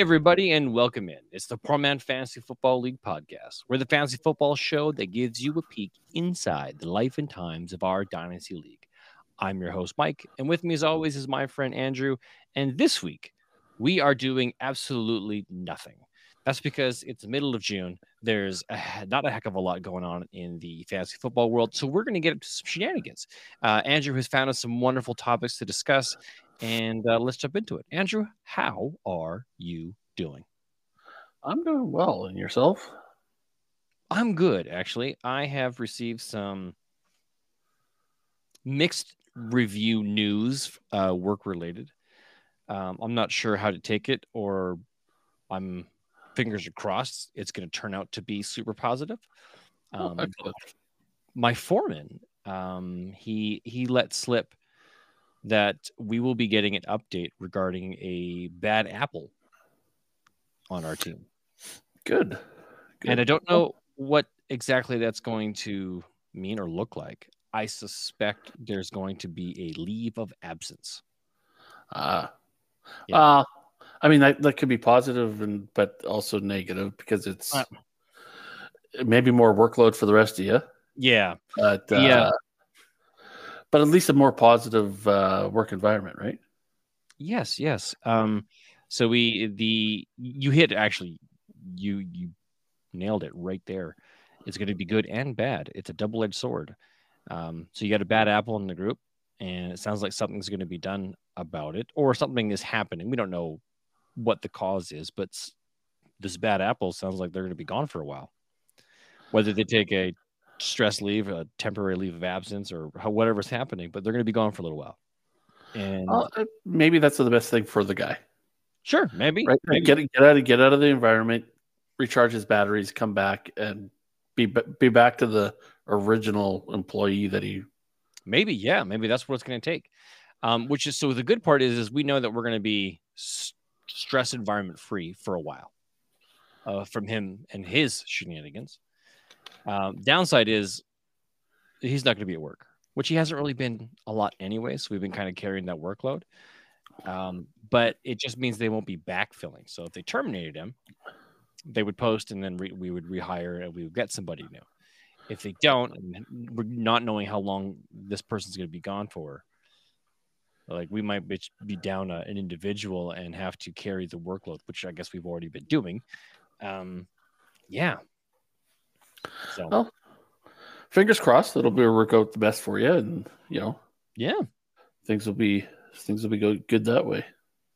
Everybody, and welcome in. It's the Poor Man Fantasy Football League podcast. We're the fantasy football show that gives you a peek inside the life and times of our Dynasty League. I'm your host, Mike, and with me, as always, is my friend Andrew. And this week, we are doing absolutely nothing. That's because it's the middle of June. There's a, not a heck of a lot going on in the fantasy football world. So we're going to get into some shenanigans. Uh, Andrew has found us some wonderful topics to discuss, and uh, let's jump into it. Andrew, how are you doing? I'm doing well. And yourself? I'm good, actually. I have received some mixed review news, uh, work related. Um, I'm not sure how to take it, or I'm fingers are crossed it's going to turn out to be super positive. Oh, Um, my foreman, um, he he let slip that we will be getting an update regarding a bad apple on our team, Good. Good. and I don't know what exactly that's going to mean or look like. I suspect there's going to be a leave of absence. Uh, Yeah. uh, I mean, that, that could be positive and but also negative because it's Uh. maybe more workload for the rest of you. Yeah, But, uh, Yeah. But at least a more positive uh, work environment, right? Yes, yes. Um, so we the you hit actually you you nailed it right there. It's going to be good and bad. It's a double edged sword. Um, so you got a bad apple in the group, and it sounds like something's going to be done about it, or something is happening. We don't know what the cause is, but this bad apple sounds like they're going to be gone for a while. Whether they take a stress leave, a temporary leave of absence, or how, whatever's happening, but they're going to be gone for a little while. And Uh, maybe that's the best thing for the guy, Sure, maybe. right? maybe. Get get out of get out of the environment, recharge his batteries, come back, and be be back to the original employee that he Maybe, yeah, maybe that's what it's going to take. Um, which is so the good part is, is we know that we're going to be s- stress environment free for a while uh, from him and his shenanigans. Um, downside is he's not going to be at work, which he hasn't really been a lot anyway. So we've been kind of carrying that workload. Um, but it just means they won't be backfilling. So if they terminated him, they would post and then re- we would rehire and we would get somebody new. If they don't, we're not knowing how long this person's going to be gone for, like we might be, down a, an individual and have to carry the workload, which I guess we've already been doing. Um, yeah. So Well, fingers crossed it'll be work out the best for you, and you know yeah, things will be things will be go, good that way.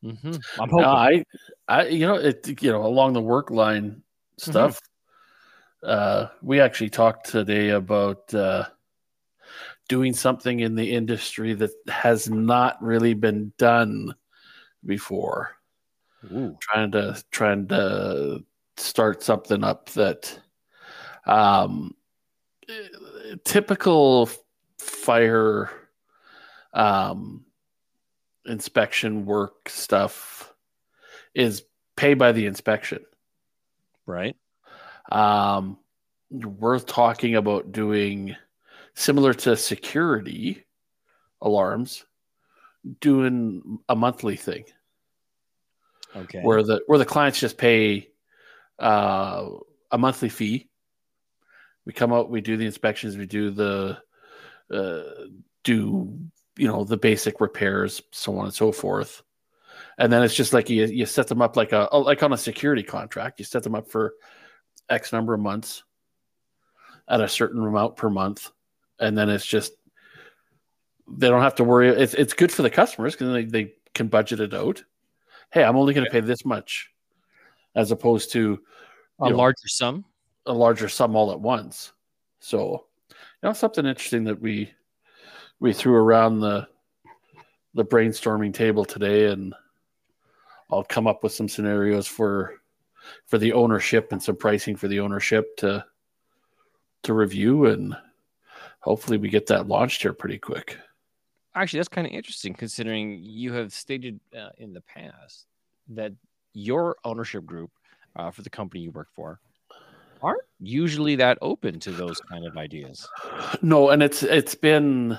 hmm I'm hoping. I, I, you know, it, you know, along the work line stuff. Uh, we actually talked today about uh, doing something in the industry that has not really been done before. Ooh, Trying to trying to start something up that, um, typical fire, um, inspection work stuff is pay by the inspection. right. Um, we're talking about doing similar to security alarms, doing a monthly thing Okay. where the where the clients just pay uh, a monthly fee. We come out, we do the inspections, we do the uh, do you know the basic repairs, so on and so forth. And then it's just like you, you set them up like a like on a security contract. You set them up for X number of months at a certain amount per month, and then it's just they don't have to worry. It's it's good for the customers because they, they can budget it out. Hey, I'm only going to pay this much, as opposed to a know, larger sum. A larger sum all at once. So, you know, something interesting that we we threw around the the brainstorming table today, and I'll come up with some scenarios for for the ownership and some pricing for the ownership to to review, and hopefully we get that launched here pretty quick. Actually, that's kind of interesting considering you have stated uh, in the past that your ownership group uh, for the company you work for aren't usually that open to those kind of ideas. No, and it's it's been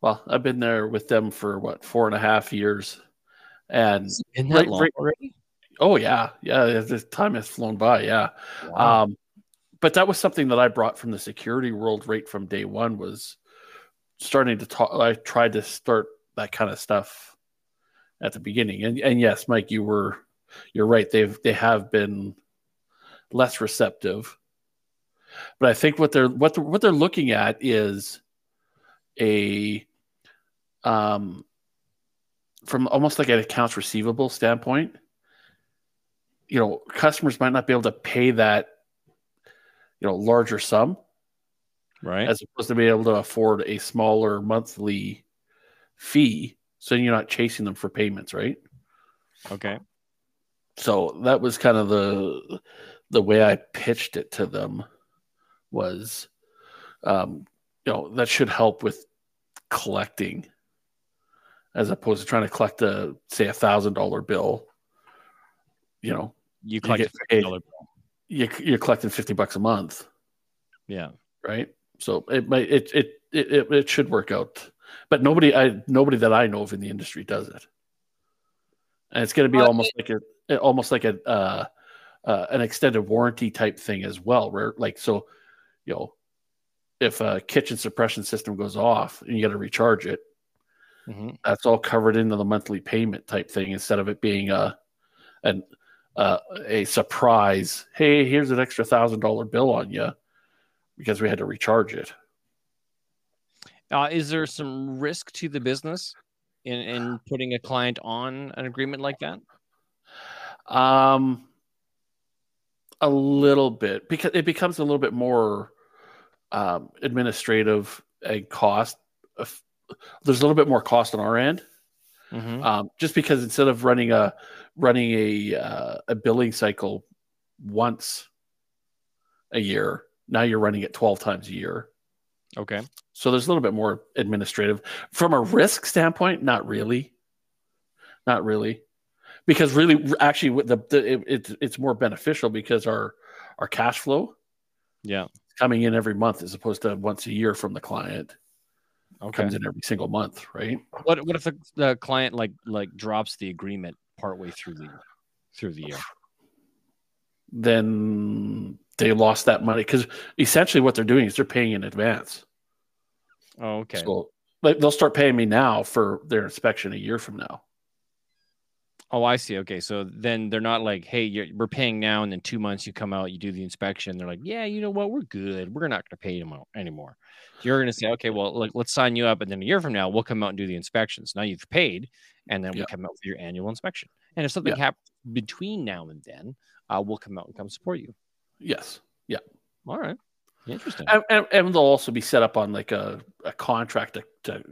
well, I've been there with them for what four and a half years, and Isn't that Right, long right. already? Oh yeah, yeah. The time has flown by. Yeah. Wow. Um, but that was something that I brought from the security world right from day one. Was starting to talk. I tried to start that kind of stuff at the beginning. And and yes, Mike, you were you're right. They've they have been less receptive. But I think what they're what they're, what they're looking at is a um from almost like an accounts receivable standpoint. You know, customers might not be able to pay that you know larger sum right. as opposed to being able to afford a smaller monthly fee so you're not chasing them for payments right okay. so that was kind of the the way i pitched it to them was um you know that should help with collecting as opposed to trying to collect a say a thousand dollar bill you know You collect a get fifty paid. dollar. you, you're collecting 50 bucks a month Yeah. right? So it might it it it it, it should work out, but nobody I nobody that I know of in the industry does it, and it's going to be Well, almost like a almost like a uh, uh, an extended warranty type thing as well, where like so, you know, if a kitchen suppression system goes off and you got to recharge it, Mhm. that's all covered into the monthly payment type thing instead of it being a an uh, a surprise. Hey, here's an extra thousand dollar bill on you because we had to recharge it. Uh, is there some risk to the business in in putting a client on an agreement like that? Um, a little bit because it becomes a little bit more um, administrative and cost. There's a little bit more cost on our end, Mhm. um, just because instead of running a running a uh, a billing cycle once a year, now you're running it 12 times a year. Okay. So there's a little bit more administrative from a risk standpoint. Not really, not really, because really, actually, the, the it, it's it's more beneficial because our our cash flow Yeah. coming in every month as opposed to once a year from the client Okay. comes in every single month, right? What what if the, the client like like drops the agreement partway through the through the year? Then they lost that money because essentially what they're doing is they're paying in advance. Oh, okay. So like, they'll start paying me now for their inspection a year from now. Oh, I see. Okay, so then they're not like, "Hey, you're, we're paying now," and then two months you come out, you do the inspection. They're like, "Yeah, you know what? We're good. We're not going to pay them anymore." You're going to say, "Okay, well, like, let's sign you up, and then a year from now, we'll come out and do the inspections." Now you've paid, and then we come out for your annual inspection. And if something happens between now and then, uh, we'll come out and come support you. Yes. Yeah. All right, interesting. and, and, and they'll also be set up on like a, a contract to to,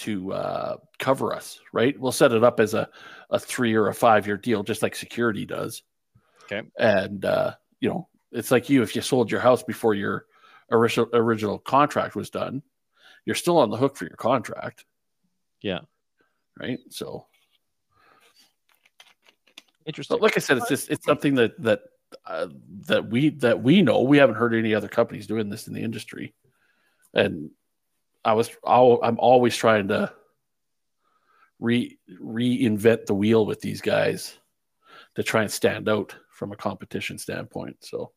to uh, cover us, right? We'll set it up as a, a three or a five year deal, just like security does. Okay. And uh, you know, it's like you if you sold your house before your original original contract was done, you're still on the hook for your contract, Yeah, right? So, interesting. but like I said, it's just it's something that that uh, that we that we know. We haven't heard any other companies doing this in the industry, and I was I'll, I'm always trying to re reinvent the wheel with these guys to try and stand out from a competition standpoint. So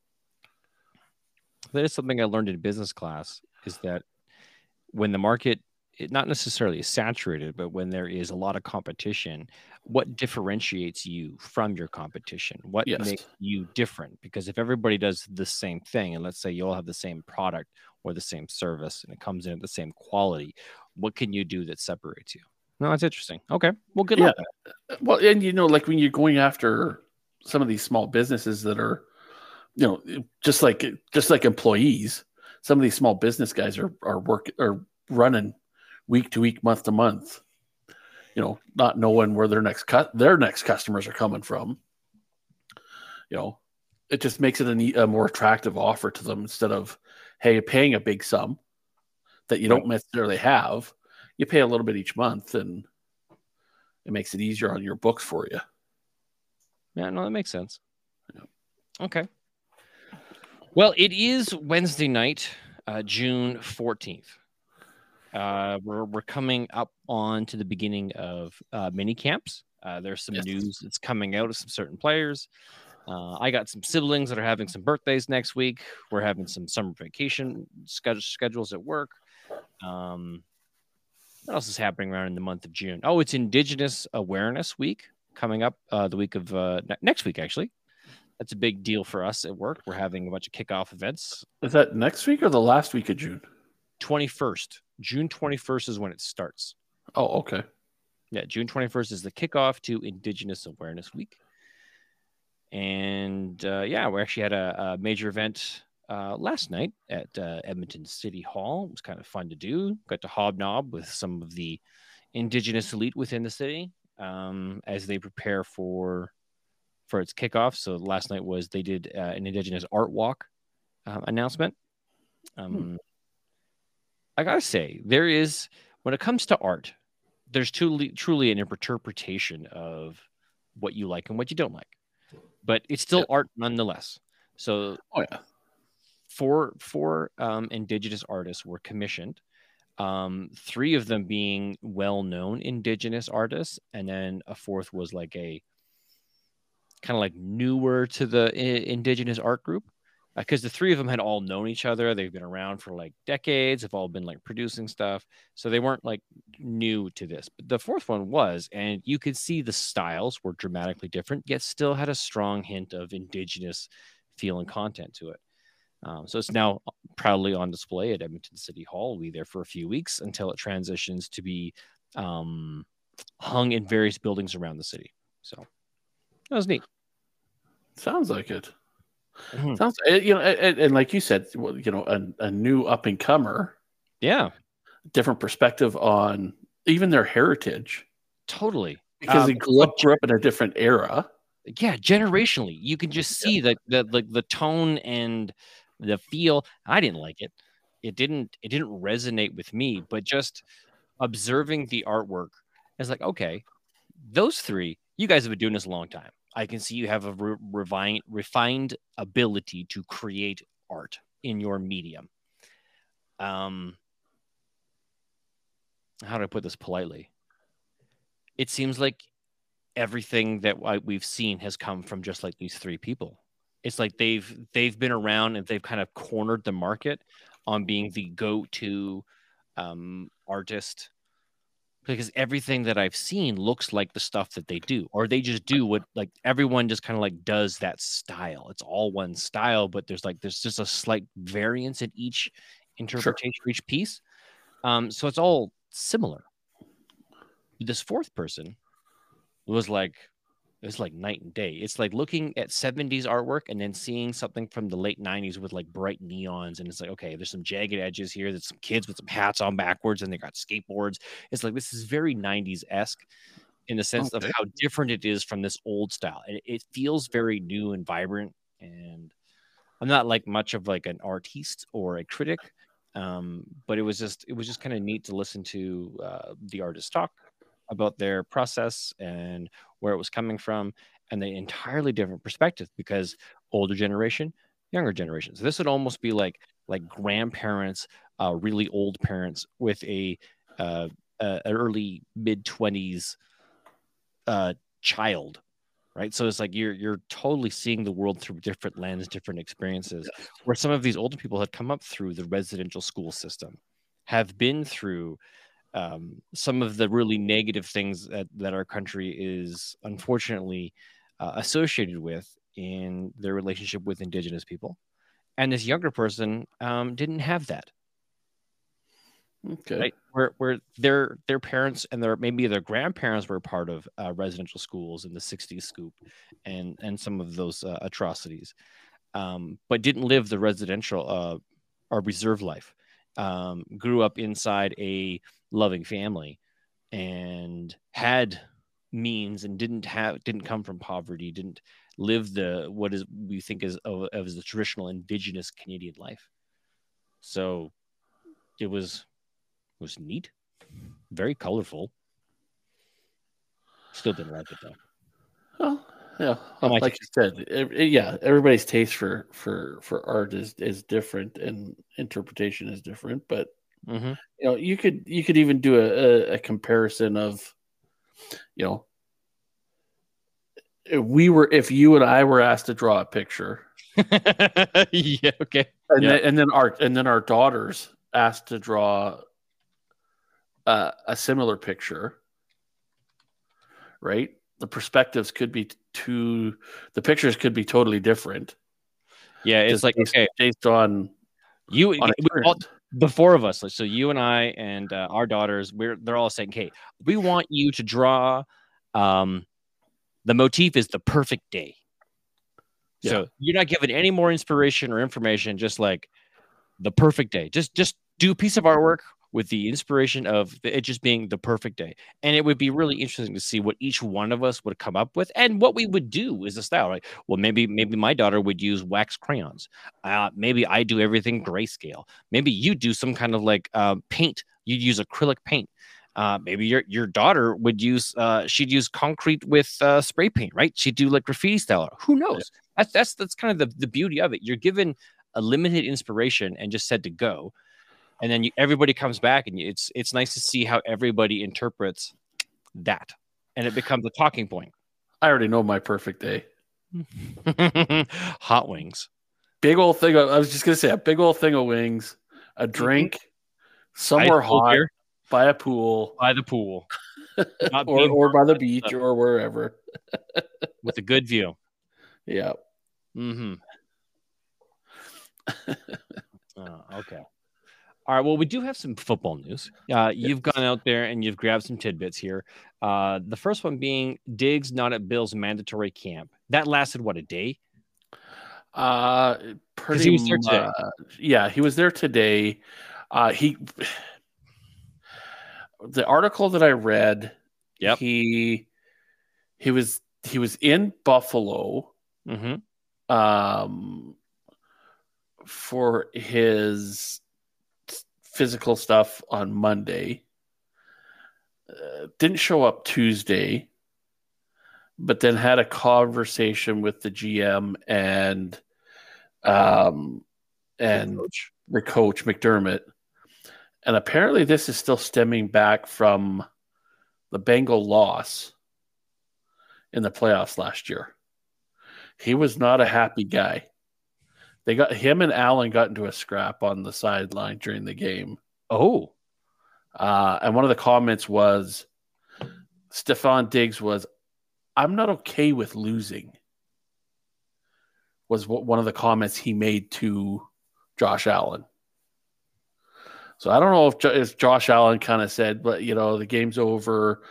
that is something I learned in business class is that when the market it not necessarily is saturated, but when there is a lot of competition, what differentiates you from your competition? What Yes. makes you different? Because if everybody does the same thing, and let's say you all have the same product or the same service and it comes in at the same quality, what can you do that separates you? No, that's interesting. Okay. Well, good luck. Uh, well, and you know, like when you're going after some of these small businesses that are, you know, just like just like employees, some of these small business guys are are work are running week to week, month to month. You know, not knowing where their next cut their next customers are coming from. You know, it just makes it a, a more attractive offer to them instead of, hey, you're paying a big sum that you don't necessarily have. You pay a little bit each month, and it makes it easier on your books for you. Yeah, no, that makes sense. Okay. Well, it is Wednesday night, uh, June 14th. Uh, we're, we're coming up on to the beginning of uh, mini camps. Uh, there's some Yes. news that's coming out of some certain players. Uh, I got some siblings that are having some birthdays next week. We're having some summer vacation sched- schedules at work. Um, what else is happening around in the month of June? Oh, it's Indigenous Awareness Week coming up uh, the week of uh, ne- next week, actually. That's a big deal for us at work. We're having a bunch of kickoff events. Is that next week or the last week of June? 21st, June 21st is when it starts. Oh, okay. Yeah, June 21st is the kickoff to Indigenous Awareness Week. And uh, yeah, we actually had a, a major event uh, last night at uh, Edmonton City Hall. It was kind of fun to do. Got to hobnob with some of the Indigenous elite within the city um, as they prepare for for its kickoff. So last night was they did uh, an Indigenous art walk uh, announcement. Um, I gotta say, there is when it comes to art, there's truly truly an interpretation of what you like and what you don't like, but it's still Yeah. art nonetheless. So Oh yeah. four four um, indigenous artists were commissioned. Um, three of them being well-known indigenous artists, and then a fourth was like a kind of like newer to the I- indigenous art group because the three of them had all known each other. They've been around for like decades. Have all been like producing stuff, so they weren't like new to this. But the fourth one was, and you could see the styles were dramatically different, yet still had a strong hint of indigenous feel and content to it. Um, so it's now proudly on display at Edmonton City Hall. We'll be there for a few weeks until it transitions to be um, hung in various buildings around the city. So that was neat. Sounds like it. Mhm. Sounds eh, you know, and, and like you said, you know, a, a new up and comer, Yeah, different perspective on even their heritage totally. because Um, they grew up, grew up in a different era. Yeah, generationally, you can just see the the the, the tone and the feel. I didn't like it. It didn't it didn't resonate with me. But just observing the artwork, it's like okay, those three, you guys have been doing this a long time. I can see you have a re- refined refined ability to create art in your medium. Um, how do I put this politely? It seems like everything that we've seen has come from just like these three people. It's like they've they've been around and they've kind of cornered the market on being the go-to um, artist because everything that I've seen looks like the stuff that they do, or they just do what like everyone just kind of like does that style. It's all one style, but there's like there's just a slight variance in each interpretation, for each piece. Um, so it's all similar. This fourth person was like it was like night and day. It's like looking at 70s artwork and then seeing something from the late 90s with like bright neons. And it's like, okay, there's some jagged edges here. There's some kids with some hats on backwards and they got skateboards. It's like this is very 90s esque in the sense Okay. of how different it is from this old style. And it feels very new and vibrant. And I'm not like much of like an artiste or a critic. Um, but it was just it was just kind of neat to listen to uh, the artist talk about their process and where it was coming from and the entirely different perspective because older generation younger generation so this would almost be like like grandparents uh, really old parents with a uh, uh, an early mid 20s uh, child right? So it's like you're you're totally seeing the world through different lens different experiences where some of these older people had come up through the residential school system have been through um, some of the really negative things that, that our country is unfortunately uh, associated with in their relationship with indigenous people. And this younger person um, didn't have that. Okay. right? Where, where their their parents and their maybe their grandparents were part of uh, residential schools in the 60s scoop and and some of those uh, atrocities. Um, but didn't live the residential uh, or reserve life. Um, grew up inside a loving family and had means and didn't have didn't come from poverty didn't live the what is we think is of, of the traditional indigenous canadian life so it was was neat very colorful still didn't like it though Well, yeah, Oh, like you said, ev- eh, yeah, everybody's taste for for for art is is different and interpretation is different. But mm-hmm. you know, you could you could even do a, a, a comparison of, you know, if we were if you and I were asked to draw a picture, yeah. Okay. and Yeah. then, and then our and then our daughters asked to draw uh, a similar picture, right? The perspectives could be two. The pictures could be totally different. Yeah. It's like based, okay, based on you on we all, experience. The four of us. So you and I and uh, our daughters, we're they're all saying, "Okay, we want you to draw." Um, the motif is the perfect day. So you're not given any more inspiration or information, just like the perfect day. Just just do a piece of artwork with the inspiration of it just being the perfect day. And it would be really interesting to see what each one of us would come up with and what we would do as a style. Like, well, maybe maybe my daughter would use wax crayons. Uh, maybe I do everything grayscale. Maybe you do some kind of like uh, paint. You'd use acrylic paint. Uh, maybe your your daughter would use uh, she'd use concrete with uh, spray paint, right? She'd do like graffiti style. Who knows? That's that's that's kind of the, the beauty of it. You're given a limited inspiration and just said to go, and then you, everybody comes back, and you, it's it's nice to see how everybody interprets that, and it becomes a talking point. I already know my perfect day. Hot wings. Big old thing. Of, I was just gonna say a big old thing of wings, a drink, somewhere hot, beer by a pool, by the pool, Not or or by the beach, but or wherever. with a good view. Yeah. Mm-hmm. Oh, okay. All right. Well, we do have some football news. Uh, you've gone out there and you've grabbed some tidbits here. Uh, the first one being Diggs not at Bill's mandatory camp. That lasted what a day? Uh, pretty. was there today. much. Yeah, he was there today. Uh, he. The article that I read. Yep. He. He was he was in Buffalo. Mm-hmm. um, for his physical stuff on Monday. Uh, didn't show up Tuesday, but then had a conversation with the GM and um, and the coach McDermott. And apparently, this is still stemming back from the Bengal loss in the playoffs last year. He was not a happy guy. They got him and Allen got into a scrap on the sideline during the game. Oh, Uh, and one of the comments was Stefon Diggs was, I'm not okay with losing. Was what one of the comments he made to Josh Allen. So I don't know if, if Josh Allen kind of said, but you know, the game's over.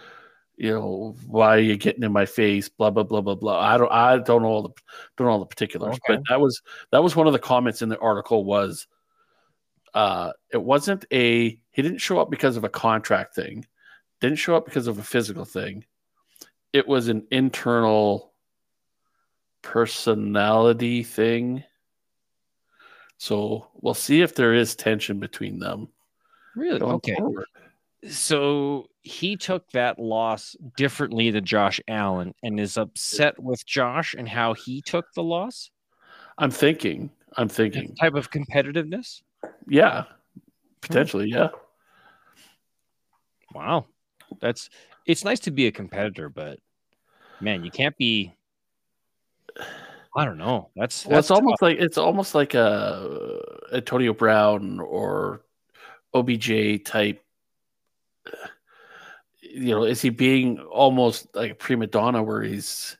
You know, why are you getting in my face? Blah blah blah blah blah. I don't I don't know all the don't know all the particulars, Okay. but that was that was one of the comments in the article was uh it wasn't a he didn't show up because of a contract thing didn't show up because of a physical thing it was an internal personality thing so we'll see if there is tension between them really? Okay. forward. So he took that loss differently than Josh Allen and is upset with Josh and how he took the loss. i'm thinking i'm That thinking type of competitiveness. yeah hmm. potentially yeah Wow. That's it's nice to be a competitor, but man, you can't be I don't know. That's well, that's it's almost like it's almost like a Antonio Brown or OBJ type. You know, is he being almost like a prima donna where he's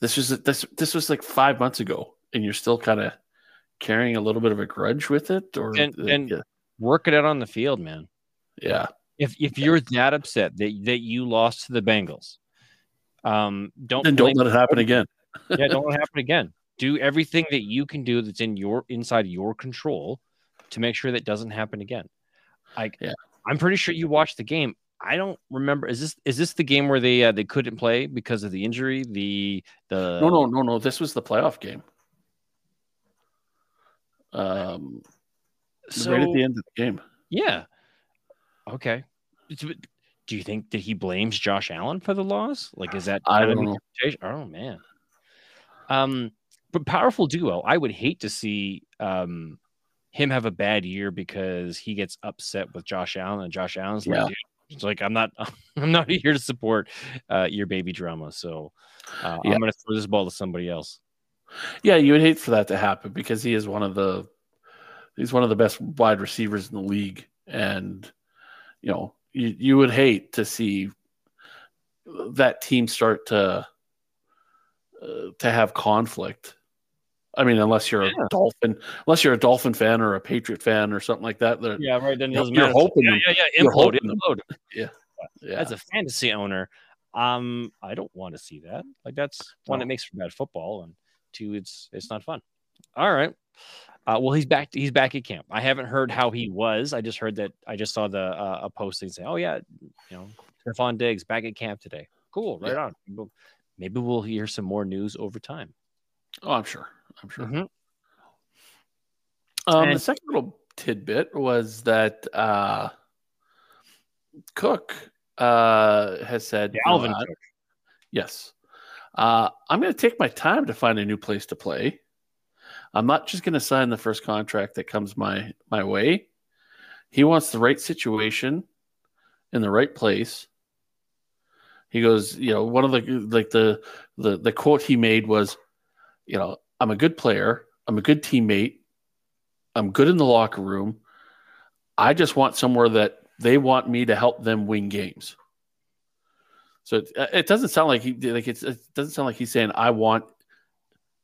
this was this this was like five months ago, and you're still kind of carrying a little bit of a grudge with it, or And- and- yeah, work it out on the field, man. yeah, If if you're that upset that that you lost to the Bengals, um, don't then don't let it happen again. yeah, don't let it happen again. Do everything that you can do that's in your inside your control to make sure that doesn't happen again. Like, Yeah. I'm pretty sure you watched the game. I don't remember. Is this is this the game where they uh, they couldn't play because of the injury? The the No, no, no, no. This was the playoff game. Um, So right at the end of the game. yeah, okay. Do you think that he blames Josh Allen for the loss? Like, is that I don't know. Oh man. Um, but powerful duo. I would hate to see um him have a bad year because he gets upset with Josh Allen and Josh Allen's Yeah. like, It's like I'm not I'm not here to support uh, your baby drama. So uh, Yeah. I'm going to throw this ball to somebody else. Yeah, you would hate for that to happen because he is one of the he's one of the best wide receivers in the league, and you know you you would hate to see that team start to uh, to have conflict. I mean, unless you're Yeah. a Dolphin, unless you're a Dolphin fan or a Patriot fan or something like that. Yeah, right. Then You're- you're hoping yeah, yeah, yeah. you're Implode, implode. yeah. As a fantasy owner, um, I don't want to see that. Like that's one that makes for bad football, and two, it's it's not fun. All right. Uh, well, he's back. He's back at camp. I haven't heard how he was. I just heard that. I just saw the uh, a posting saying, "Oh yeah, you know, Stefon Diggs back at camp today. Cool, right on." Maybe- Maybe we'll hear some more news over time. Oh, I'm sure. I'm sure. Mhm. Um, the second little tidbit was that uh, Cook uh, has said, Dalvin uh, yes, uh, I'm going to take my time to find a new place to play. I'm not just going to sign the first contract that comes my my way. He wants the right situation in the right place. He goes, you know, one of the like the the the quote he made was, you know, I'm a good player, I'm a good teammate, I'm good in the locker room. I just want somewhere that they want me to help them win games. So it, it doesn't sound like he like it's, it doesn't sound like he's saying I want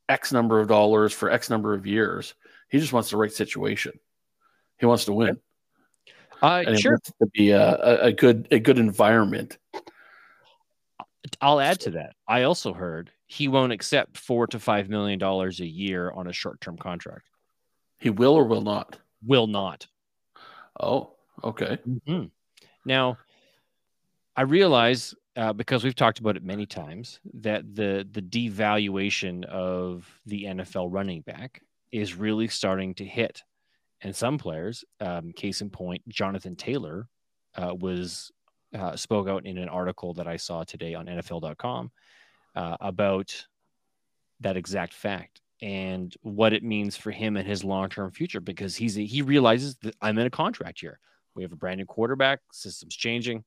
X number of dollars for X number of years. He just wants the right situation. He wants to win. Uh, And sure. to be a, a good a good environment. I'll add to that. I also heard he won't accept four to five million dollars a year on a short-term contract. He will or will not. Will not. Oh, okay. Mhm. Now, I realize uh, because we've talked about it many times that the the devaluation of the NFL running back is really starting to hit, and some players, um, case in point, Jonathan Taylor, uh, was uh, spoke out in an article that I saw today on NFL.com uh, about that exact fact and what it means for him and his long term future because he's he realizes that I'm in a contract year. We have a brand new quarterback, system's changing,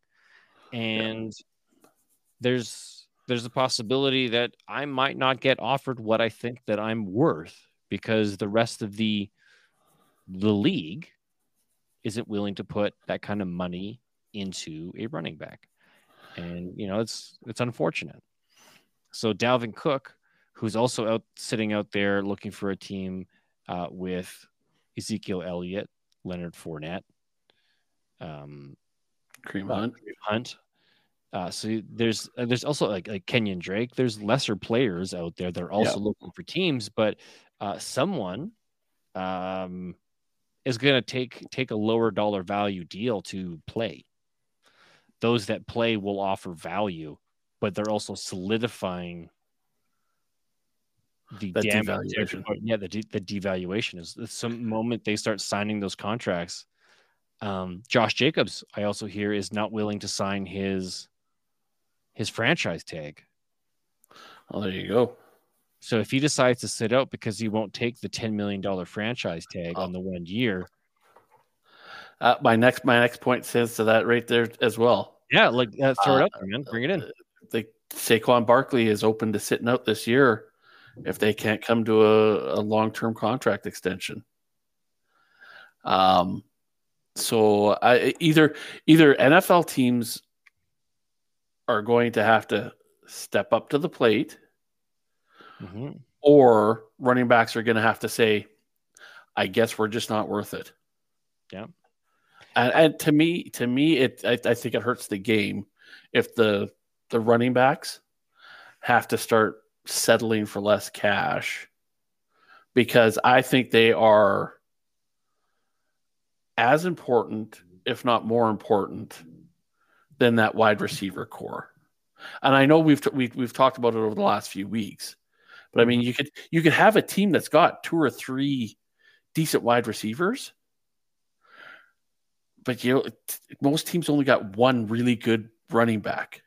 and there's there's a possibility that I might not get offered what I think that I'm worth because the rest of the the league isn't willing to put that kind of money into a running back. And you know, it's it's unfortunate. So Dalvin Cook, who's also out sitting out there looking for a team uh, with Ezekiel Elliott, Leonard Fournette, um, Kareem uh, Hunt. Hunt. Uh, so there's uh, there's also like like Kenyon Drake. There's lesser players out there that are also looking for teams, but uh, someone um, is going to take take a lower dollar value deal to play. Those that play will offer value, but they're also solidifying the That damage. devaluation. Yeah, the de- the devaluation is the some moment they start signing those contracts. Um, Josh Jacobs, I also hear, is not willing to sign his his franchise tag. Oh, there you go. So if he decides to sit out because he won't take the ten million dollar franchise tag Oh. on the one year, Uh, my next my next point says to that right there as well. yeah, like uh, throw it Uh, out there, man, bring it in. The Saquon Barkley is open to sitting out this year if they can't come to a, a long term contract extension. Um, so I either either NFL teams are going to have to step up to the plate, Mhm. or running backs are going to have to say, "I guess we're just not worth it." Yeah. And, and to me, to me, it I, I think it hurts the game if the the running backs have to start settling for less cash because I think they are as important, if not more important, than that wide receiver core. And I know we've we've we've talked about it over the last few weeks, but I mean, mm-hmm. you could you could have a team that's got two or three decent wide receivers, but you know, t- most teams only got one really good running back.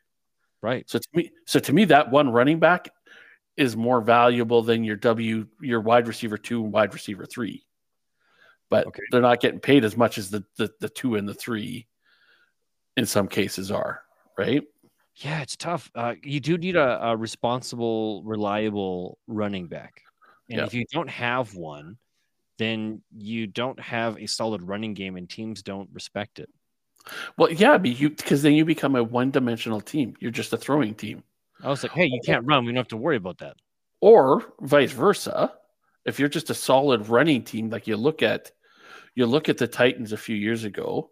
Right. So to me, so to me, that one running back is more valuable than your W, your wide receiver two and wide receiver three. But Okay. they're not getting paid as much as the the, the two and the three. in some cases are, right? Yeah, it's tough. Uh, you do need a, a responsible, reliable running back. And Yeah. if you don't have one, then you don't have a solid running game and teams don't respect it. Well, yeah, but you because then you become a one-dimensional team. You're just a throwing team, I was like, hey, you can't run. We don't have to worry about that. or vice versa. If you're just a solid running team, like you look at, you look at the Titans a few years ago,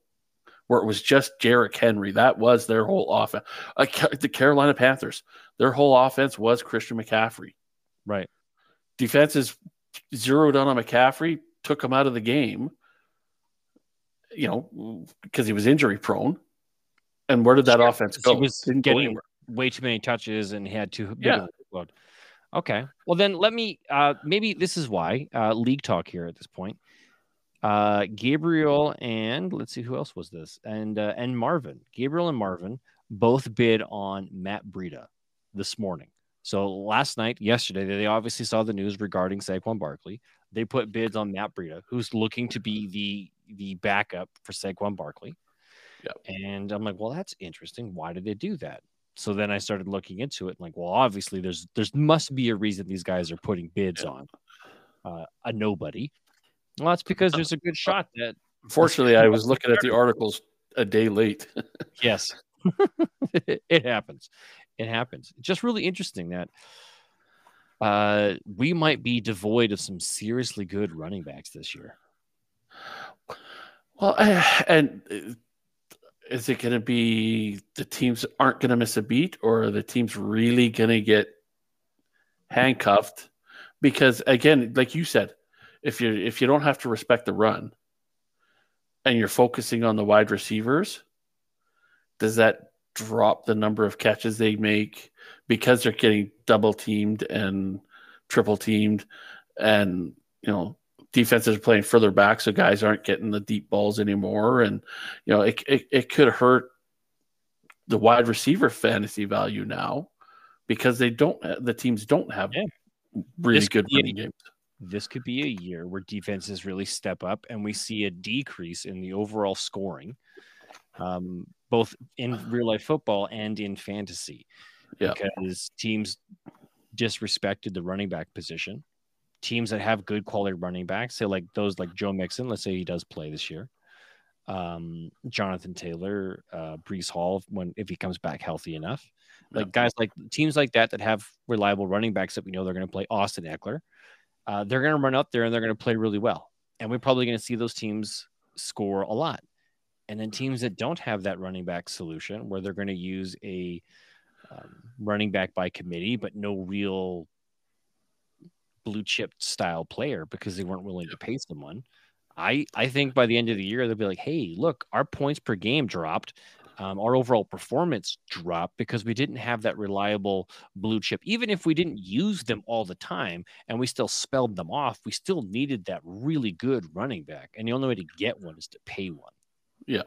where it was just Derrick Henry. That was their whole offense. Uh, the Carolina Panthers, their whole offense was Christian McCaffrey. Right. defenses zeroed in on McCaffrey, took him out of the game, you know, because he was injury prone. And where did that Sure, offense because he go? was Didn't go getting- anywhere. Way too many touches and he had too Yeah. workload. Okay. Well, then let me, uh, maybe this is why uh, league talk here at this point. Uh, Gabriel and let's see who else was this and uh, and Marvin, Gabriel and Marvin both bid on Matt Breida this morning. So last night, yesterday, they obviously saw the news regarding Saquon Barkley. They put bids on Matt Breida, who's looking to be the the backup for Saquon Barkley. Yep. And I'm like, well, that's interesting. Why did they do that? So then I started looking into it. Like, well, obviously, there's there's must be a reason these guys are putting bids Yeah. on uh, a nobody. Well, that's because there's a good shot that Fortunately, I was looking at the articles a day late. Yes. it happens. It happens. Just really interesting that uh, we might be devoid of some seriously good running backs this year. Well, and uh, is it going to be the teams aren't going to miss a beat, or are the teams really going to get handcuffed? Because again, like you said, if you if you don't have to respect the run, and you're focusing on the wide receivers, does that drop the number of catches they make because they're getting double teamed and triple teamed, and you know defenses are playing further back, so guys aren't getting the deep balls anymore, and you know it it, it could hurt the wide receiver fantasy value now because they don't the teams don't have Yeah. really This good be a- running games. This could be a year where defenses really step up and we see a decrease in the overall scoring, um, both in real life football and in fantasy. Yeah. Because teams disrespected the running back position. Teams that have good quality running backs, say like those like Joe Mixon, let's say he does play this year. Um, Jonathan Taylor, uh, Breece Hall, when if he comes back healthy enough, like guys like teams like that that have reliable running backs that we know they're going to play. Austin Ekeler, uh, they're going to run up there and they're going to play really well, and we're probably going to see those teams score a lot. And then teams that don't have that running back solution, where they're going to use a um, running back by committee, but no real blue chip style player because they weren't willing to pay someone. I I think by the end of the year they'll be like, hey, look, our points per game dropped. Um, our overall performance dropped because we didn't have that reliable blue chip. Even if we didn't use them all the time and we still spelled them off, we still needed that really good running back. And the only way to get one is to pay one. Yeah.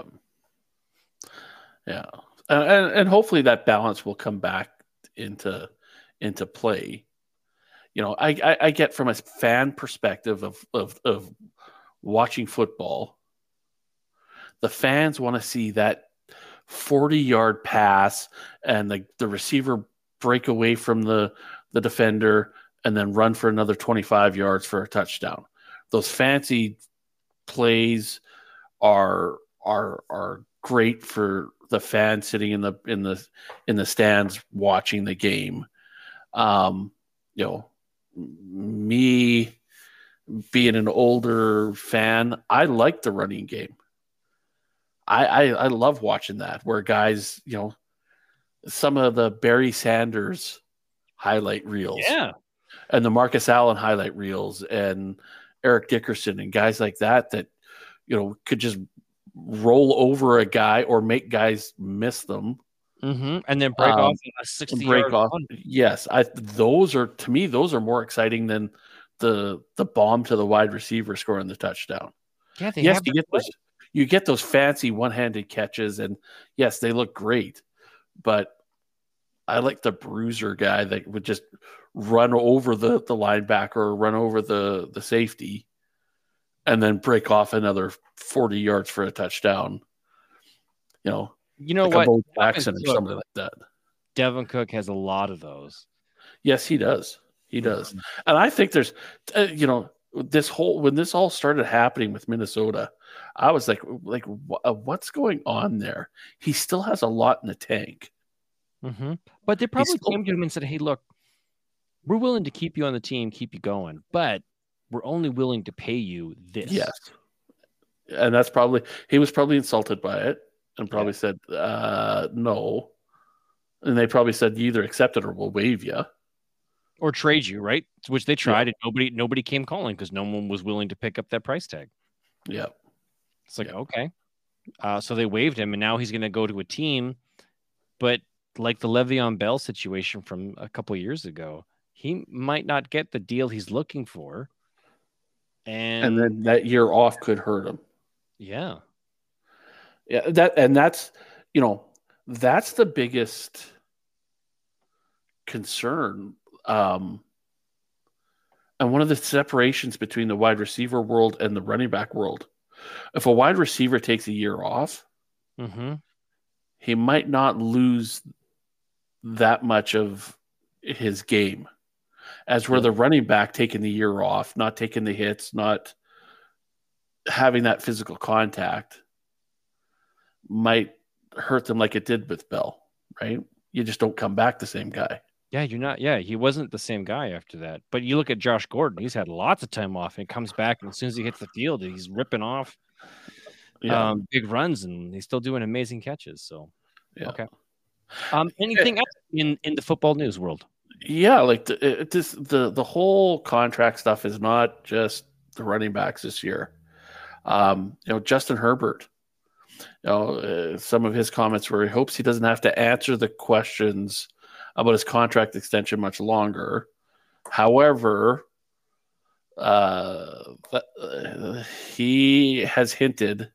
Yeah. Uh, and and hopefully that balance will come back into into play. You know, I, I, I get from a fan perspective of, of of watching football, the fans want to see that 40 yard pass and the, the receiver break away from the, the defender and then run for another 25 yards for a touchdown. Those fancy plays are are are great for the fan sitting in the in the in the stands watching the game. Um, you know, me being an older fan, I like the running game. I, I I love watching that where guys, you know, some of the Barry Sanders highlight reels yeah, and the Marcus Allen highlight reels and Eric Dickerson and guys like that that you know could just roll over a guy or make guys miss them Mm-hmm. And then break Um, off a 60 break off. run. Yes, I those are to me those are more exciting than the the bomb to the wide receiver scoring the touchdown. Yeah, they yes, you get those you get those fancy one-handed catches and yes, they look great. But I like the bruiser guy that would just run over the the linebacker or run over the the safety and then break off another 40 yards for a touchdown. You know, You know like what? a Devin Jackson or Cook- something like that. Dalvin Cook has a lot of those. Dalvin Cook has a lot of those. Yes, he does. He does. And I think there's, uh, you know, this whole when this all started happening with Minnesota, I was like, like, uh, what's going on there? He still has a lot in the tank. hmm But they probably still- came to him and said, "Hey, look, we're willing to keep you on the team, keep you going, but we're only willing to pay you this." Yes. And that's probably he was probably insulted by it and probably said, uh, no. And they probably said, you either accept it or we'll waive you. or trade you, right? Which they tried, and nobody nobody came calling because no one was willing to pick up that price tag. Yeah. It's like Yeah. okay, uh, so they waived him, and now he's going to go to a team, but like the Le'Veon Bell situation from a couple of years ago, he might not get the deal he's looking for, and, And then that year off could hurt him. yeah, Yeah, that and that's you know that's the biggest concern, um, and one of the separations between the wide receiver world and the running back world. If a wide receiver takes a year off, mm-hmm. he might not lose that much of his game, as where the running back taking the year off, not taking the hits, not having that physical contact, might hurt them like it did with Bell, right? You just don't come back the same guy. yeah, you're not, yeah, he wasn't the same guy after that. But you look at Josh Gordon; he's had lots of time off, and comes back, and as soon as he hits the field, he's ripping off Yeah. um, big runs, and he's still doing amazing catches. So yeah. okay. Um, anything else in in the football news world? Yeah, like the, it, this the the whole contract stuff is not just the running backs this year. Um, you know, Justin Herbert. You know, uh, some of his comments were he hopes he doesn't have to answer the questions about his contract extension much longer. However, uh, uh, he has hinted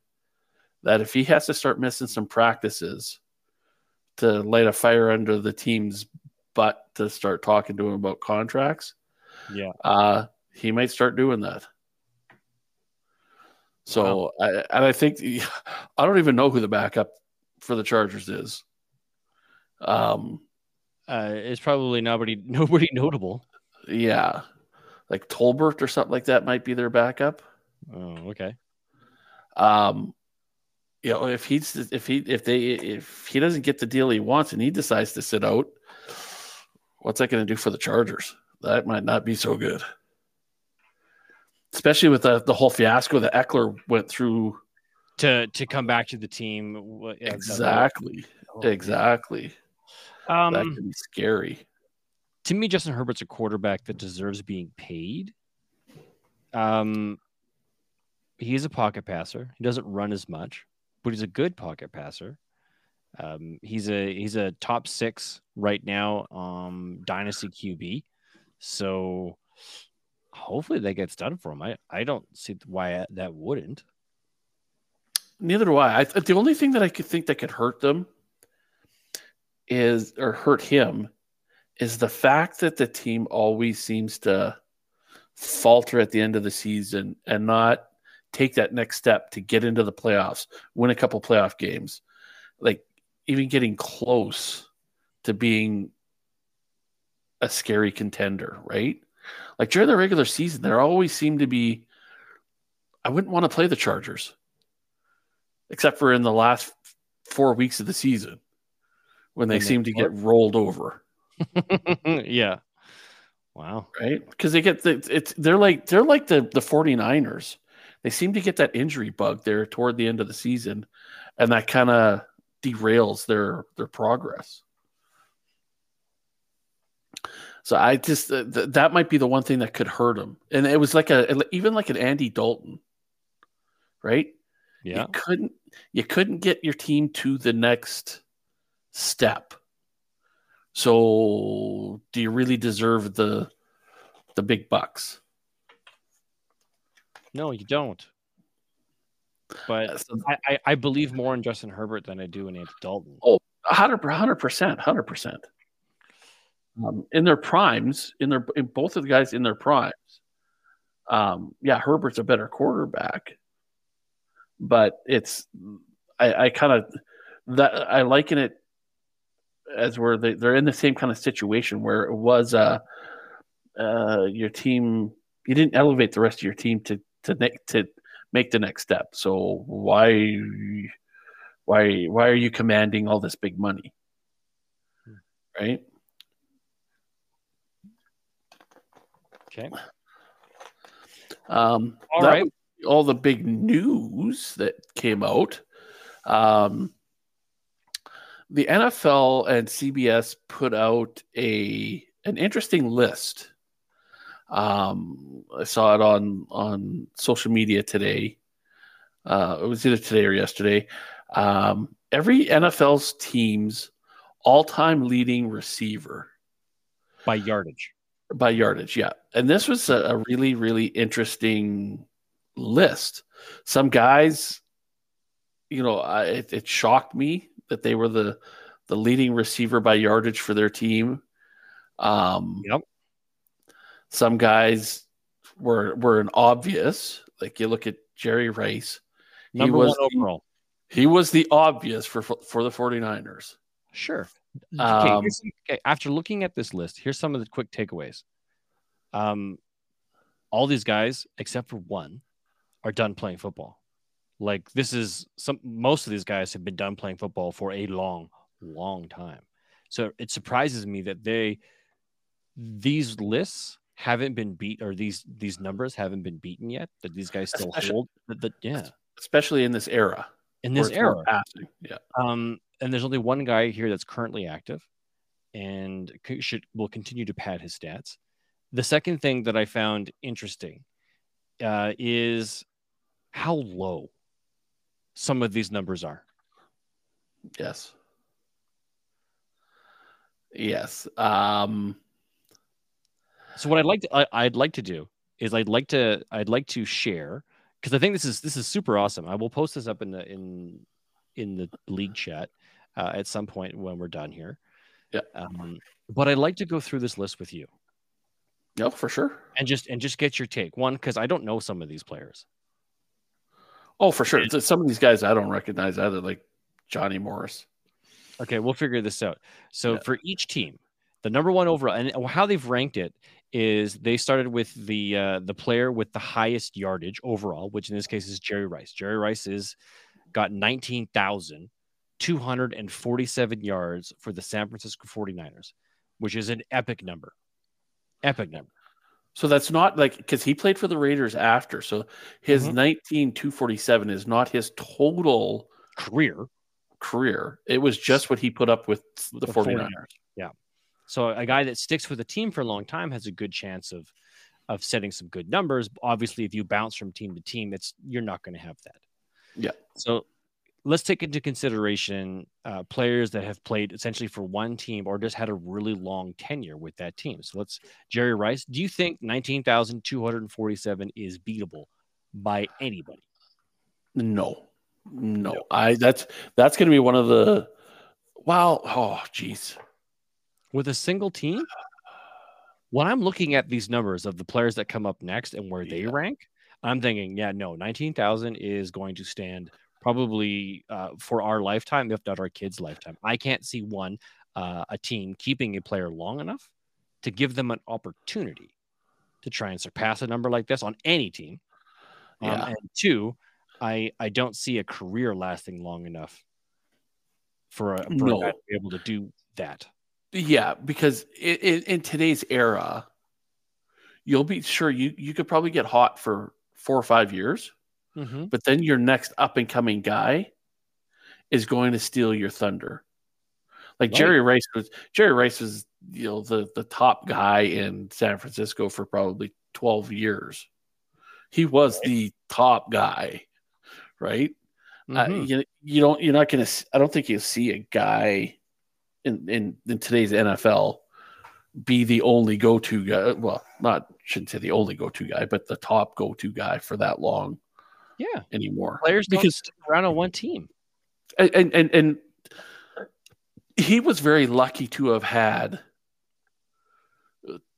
that if he has to start missing some practices to light a fire under the team's butt to start talking to him about contracts, Yeah. uh, he might start doing that. So, I, and I think I don't even know who the backup for the Chargers is. Um, Uh, it's probably nobody nobody notable. yeah, like Tolbert or something like that might be their backup. Oh, okay. Um, you know, if he's if he if they if he doesn't get the deal he wants and he decides to sit out, what's that going to do for the Chargers? That might not be so good, especially with the the whole fiasco that Ekeler went through. To to come back to the team. that- Exactly, oh, exactly. that Um, could be scary. to me, Justin Herbert's a quarterback that deserves being paid. Um, he is a pocket passer. He doesn't run as much, but he's a good pocket passer. Um, he's a he's a top six right now, um, dynasty QB. So hopefully that gets done for him. I, I don't see why that wouldn't. Neither do I. I. The only thing that I could think that could hurt them is, or hurt him, is the fact that the team always seems to falter at the end of the season and not take that next step to get into the playoffs, win a couple playoff games, like even getting close to being a scary contender, right? Like during the regular season, there always seemed to be. I wouldn't want to play the Chargers except for in the last four weeks of the season when they And seem to get rolled over, yeah. Wow. right? Because they get the it's they're like they're like the the 49ers. They seem to get that injury bug there toward the end of the season, and that kind of derails their their progress. So I just th- that might be the one thing that could hurt them, and it was like a even like an Andy Dalton, right? Yeah. you couldn't you couldn't get your team to the next step so do you really deserve the the big bucks No, you don't. But I, I, I believe more in Justin Herbert than I do in Andy Dalton. Oh, 100 percent 100 percent um, in their primes in their in both of the guys in their primes um yeah herbert's a better quarterback but it's i i kind of that I liken it as where they, they're in the same kind of situation where it was uh, uh, your team you didn't elevate the rest of your team to to to make the next step. So why why why are you commanding all this big money? Right? Okay. Um, all right. All the big news that came out. Um, the NFL and CBS put out a an interesting list. Um, I saw it on on social media today. Uh, it was either today or yesterday. Um, every NFL's team's all-time leading receiver by yardage. By yardage, yeah. And this was a, a really, really interesting list. Some guys, you know, I, it, it shocked me that they were the the leading receiver by yardage for their team. Um, yep. Some guys were were an obvious. Like you look at Jerry Rice. Number he was one overall. The, he was the obvious for for the 49ers. Sure. Um, okay, okay, after looking at this list, here's some of the quick takeaways. Um, all these guys, except for one, are done playing football. Like this is some most of these guys have been done playing football for a long, long time. So it surprises me that they these lists haven't been beat or these these numbers haven't been beaten yet. That these guys still especially, hold. That, yeah, especially in this era. In this era, passing. Yeah. Um, and there's only one guy here that's currently active, and should will continue to pad his stats. The second thing that I found interesting uh, is how low some of these numbers are. Yes. Yes. Um so what I'd like to I, would like to do is I'd like to I'd like to share because I think this is this is super awesome. I will post this up in the in in the league chat uh, at some point when we're done here. Yeah. Um, but I'd like to go through this list with you. No, for sure. And just and just get your take. One, because I don't know some of these players. Oh, for sure. Some of these guys I don't recognize either, like Johnny Morris. Okay, we'll figure this out. So yeah. for each team, the number one overall, and how they've ranked it is they started with the uh, the player with the highest yardage overall, which in this case is Jerry Rice. Jerry Rice is got nineteen thousand two hundred and forty seven yards for the San Francisco 49ers, which is an epic number. Epic number. So that's not like because he played for the Raiders after. So his mm-hmm. 19 247 is not his total career. Career. It was just what he put up with the, the 49ers. 49ers. Yeah. So a guy that sticks with a team for a long time has a good chance of of setting some good numbers. Obviously, if you bounce from team to team, it's you're not going to have that. Yeah. So let's take into consideration uh, players that have played essentially for one team or just had a really long tenure with that team. So let's Jerry Rice. Do you think 19,247 is beatable by anybody? No, no. no. I that's that's going to be one of the wow. Oh, geez. With a single team, when I'm looking at these numbers of the players that come up next and where they rank, I'm thinking, yeah, no, 19,000 is going to stand probably uh, for our lifetime, if not our kids' lifetime. I can't see one uh, a team keeping a player long enough to give them an opportunity to try and surpass a number like this on any team. Um, yeah. Um, and two, I I don't see a career lasting long enough for a, for no. a to be able to do that. Yeah, because in, in today's era, you'll be sure you you could probably get hot for four or five years Mm-hmm. But then your next up and coming guy is going to steal your thunder. Like right. Jerry Rice was Jerry Rice was you know the the top guy in San Francisco for probably 12 years. He was the top guy, right? Mm-hmm. Uh, you, you don't you're not going to I don't think you'll see a guy in, in in today's NFL be the only go-to guy. Well, not shouldn't say the only go-to guy, but the top go-to guy for that long yeah anymore. Players because around on one team. And, and and he was very lucky to have had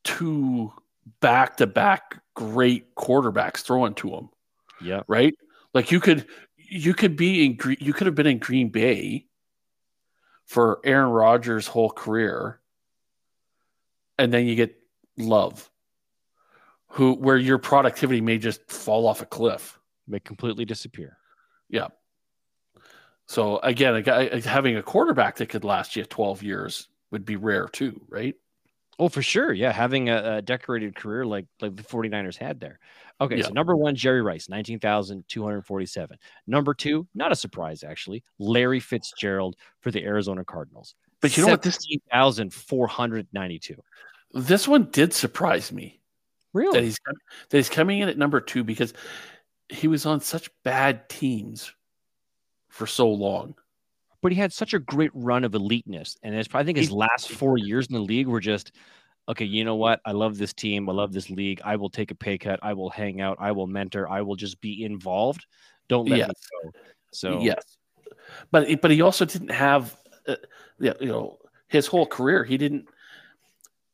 two back to back great quarterbacks throwing to him. Yeah. Right? Like you could you could be in you could have been in Green Bay for Aaron Rodgers' whole career, and then you get Love, who where your productivity may just fall off a cliff. May completely disappear. Yeah. So again, a guy having a quarterback that could last you 12 years would be rare too, right? Oh, for sure. Yeah. Having a, a decorated career like like the 49ers had there. Okay. Yeah. So number one, Jerry Rice, 19,247. Number two, not a surprise, actually, Larry Fitzgerald for the Arizona Cardinals. But you know what? This 17,492. this one did surprise me Really? that he's that he's coming in at number two because he was on such bad teams for so long. But he had such a great run of eliteness. And it's, I think his last four years in the league were just, okay, you know what? I love this team. I love this league. I will take a pay cut. I will hang out. I will mentor. I will just be involved. Don't let Yes. me go. So, Yes, but but he also didn't have, uh, you know, his whole career. He didn't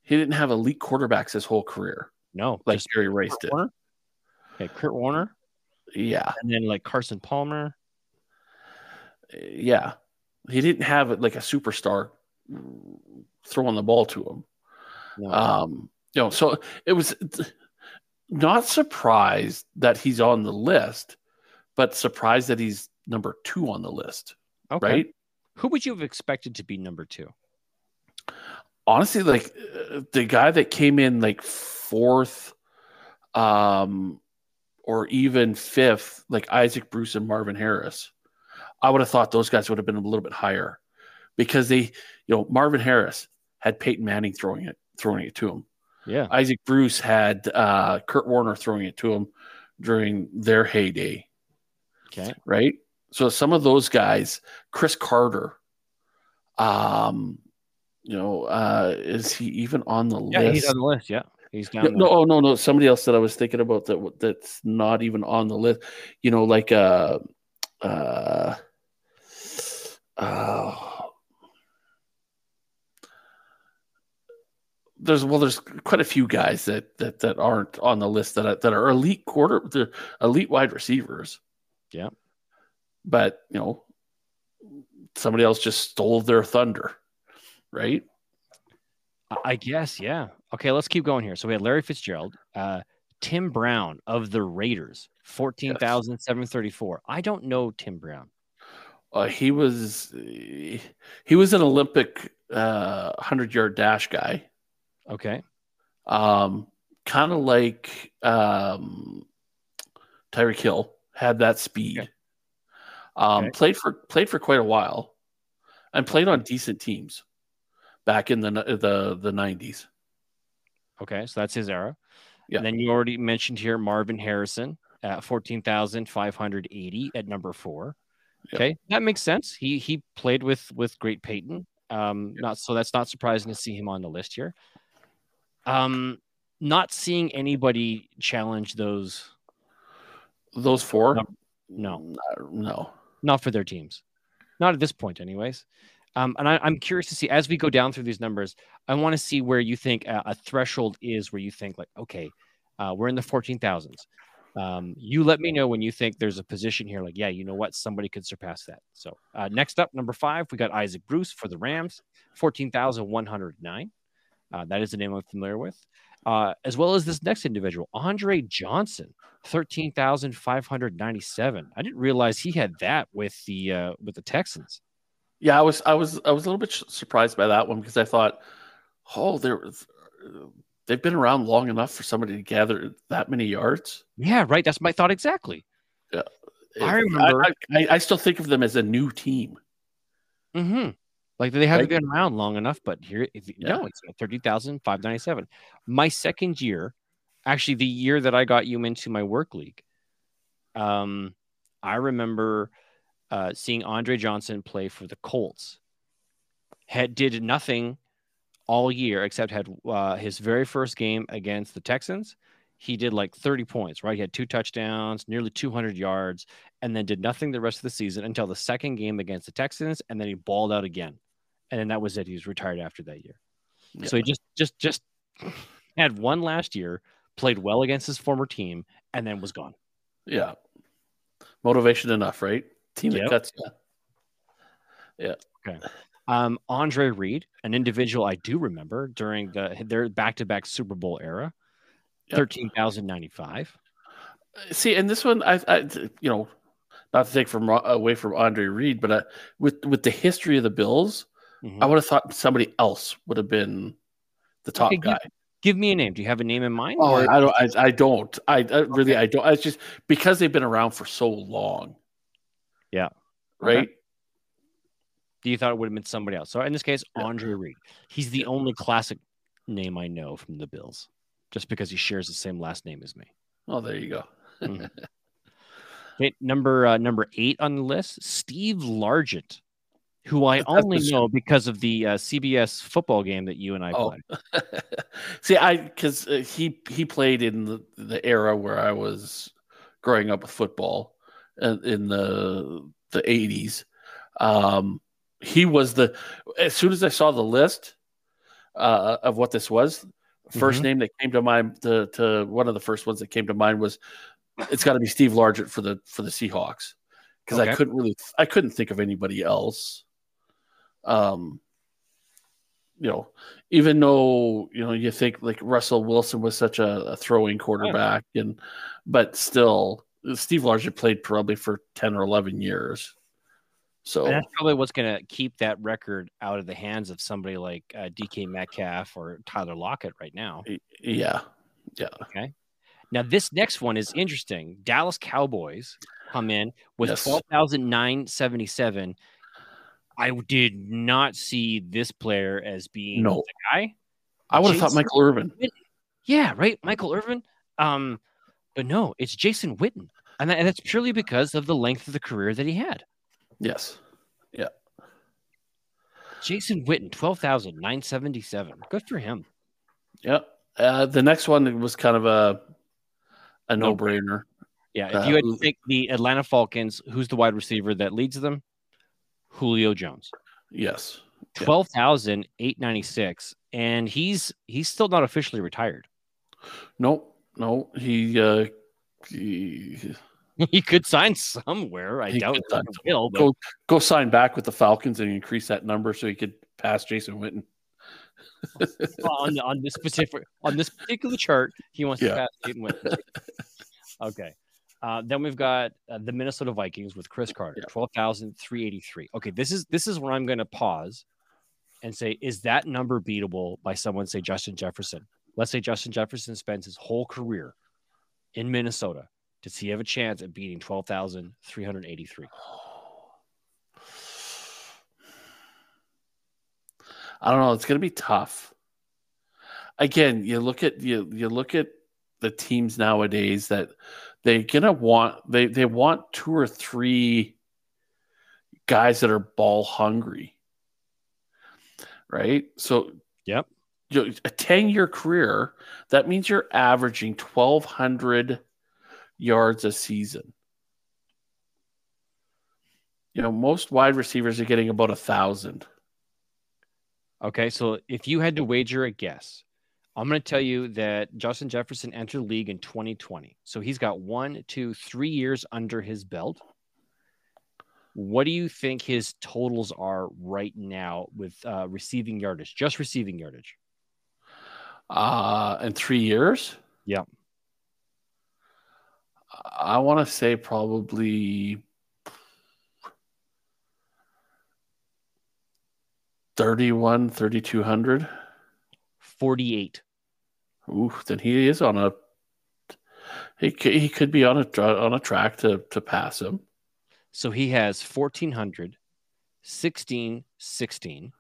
he didn't have elite quarterbacks his whole career no, like Jerry Rice did. Warner. Okay, Kurt Warner. Yeah, and then like Carson Palmer. yeah. He didn't have like a superstar throwing the ball to him. No. Um, you know, so it was not surprised that he's on the list, but surprised that he's number two on the list, okay. right? Who would you have expected to be number two? Honestly, like uh, the guy that came in like fourth, um, or even fifth, like Isaac Bruce and Marvin Harris, I would have thought those guys would have been a little bit higher because they, you know, Marvin Harris had Peyton Manning throwing it, throwing it to him. Yeah. Isaac Bruce had uh, Kurt Warner throwing it to him during their heyday, Okay. right? So some of those guys, Cris Carter, um, you know, uh, is he even on the Yeah, list? he's on the list. Yeah. He's down. no, no, oh no, no, somebody else that I was thinking about that that's not even on the list. You know, like uh, uh, uh there's well, there's quite a few guys that that that aren't on the list that are, that are elite quarter, the elite wide receivers. Yeah. but you know, somebody else just stole their thunder, right? I guess. Yeah. Okay. Let's keep going here. So we had Larry Fitzgerald, uh, Tim Brown of the Raiders, fourteen thousand seven thirty four. I don't know Tim Brown. Uh, he was he was an Olympic uh, hundred yard dash guy. Okay. Um, kind of like um, Tyreek Hill had that speed. Okay. Um, Okay. Played for played for quite a while, and played on decent teams back in the the the nineties. Okay. So that's his era. Yeah. And then you already mentioned here Marvin Harrison at fourteen thousand five hundred eighty at number four. Yeah. Okay, that makes sense. He he played with with Great Peyton. Um, not so that's not surprising to see him on the list here. Um, not seeing anybody challenge those, Those four, No. no. no. not for their teams, not at this point, anyways. Um, and I, I'm curious to see as we go down through these numbers. I want to see where you think a, a threshold is, where you think like, okay, uh, we're in the fourteen thousands. Um, you let me know when you think there's a position here, like, yeah, you know what, somebody could surpass that. So uh, next up, number five, we got Isaac Bruce for the Rams, fourteen thousand one hundred nine. Uh, that is the name I'm familiar with, uh, as well as this next individual, Andre Johnson, thirteen thousand five hundred ninety-seven. I didn't realize he had that with the uh, with the Texans. Yeah, I was I was I was a little bit surprised by that one because I thought, oh, there they've been around long enough for somebody to gather that many yards. Yeah, right. That's my thought exactly. I remember- I, I, I still think of them as a new team. Mm-hmm. Like they haven't Right. been around long enough, but here, if Yeah. no, it's thirty thousand five ninety seven. My second year, actually, the year that I got you into my work league, um, I remember uh, seeing Andre Johnson play for the Colts. Had did nothing all year except had uh, his very first game against the Texans. He did like 30 points, right? He had two touchdowns, nearly 200 yards, and then did nothing the rest of the season until the second game against the Texans, and then he balled out again, and then that was it. He was retired after that year. So he just just just had one last year, played well against his former team, and then was gone. Yeah, motivation enough, right? Team Yep. that cuts you. Um, Andre Reed, an individual I do remember during the their back-to-back Super Bowl era, Yep. thirteen thousand ninety-five. See, and this one, I, I you know, not to take from away from Andre Reed, but uh, with with the history of the Bills, Mhm. I would have thought somebody else would have been the top Okay, guy. Give me a name. Do you have a name in mind? Oh, or- I don't. I, I don't. I, I really. I don't. It's just because they've been around for so long. Yeah. Right. Do you thought it would have been somebody else. So in this case, Andre Reed. He's the only classic name I know from the Bills, just because he shares the same last name as me. Oh, there you go. Okay, number uh, number eight on the list, Steve Largent, who I only know because of the uh, CBS football game that you and I Oh. played. See, I because uh, he he played in the, the era where I was growing up with football, in the the eighties. Um, he was the as soon as I saw the list uh, of what this was, 1st Mhm. name that came to mind to, to one of the first ones that came to mind was it's got to be Steve Largent for the for the Seahawks because I couldn't really I couldn't think of anybody else. Um, you know, even though you know you think like Russell Wilson was such a, a throwing quarterback, and but still Steve Largent played probably for ten or eleven years. So And that's probably what's going to keep that record out of the hands of somebody like uh, DK Metcalf or Tyler Lockett right now. yeah, Yeah. Okay. Now, this next one is interesting. Dallas Cowboys come in with Yes. 12,977. I did not see this player as being No. the guy. I would have thought Michael Irvin. Yeah, right. Michael Irvin. Um, but no, it's Jason Witten. And, that, and that's purely because of the length of the career that he had. Yes, Yeah. Jason Witten, 12,977. Good for him. yeah. Uh, the next one was kind of a a No brainer. Yeah. If Uh, you had to pick the Atlanta Falcons, who's the wide receiver that leads them? Julio Jones. Yes, Yeah. 12,896. And he's he's still not officially retired. no, no. He uh, he, he could sign somewhere. I He doubt could he'll but go go sign back with the Falcons and increase that number so he could pass Jason Witten. on, on this specific on this particular chart, he wants Yeah. to pass Peyton Witten. Okay. Uh, then we've got uh, the Minnesota Vikings with Cris Carter, Yeah. twelve thousand three eighty three. Okay, this is this is where I'm going to pause and say, is that number beatable by someone? Say Justin Jefferson. Let's say Justin Jefferson spends his whole career in Minnesota. Does he have a chance at beating twelve thousand three hundred eighty three? I don't know. It's going to be tough. Again, you look at you you look at the teams nowadays that they're gonna want they they want two or three guys that are ball hungry, right? So, Yep. you know, a ten year career that means you're averaging twelve hundred yards a season. You know, most wide receivers are getting about a thousand. Okay, so if you had to wager a guess, I'm going to tell you that Justin Jefferson entered the league in 2020. So he's got one, two, three years under his belt. What do you think his totals are right now with uh, receiving yardage, just receiving yardage? Uh, in three years? Yeah. I want to say probably 31, 3200. 48. Ooh, then he is on a he could, he could be on a on a track to to pass him. So he has 1400, 16, 16,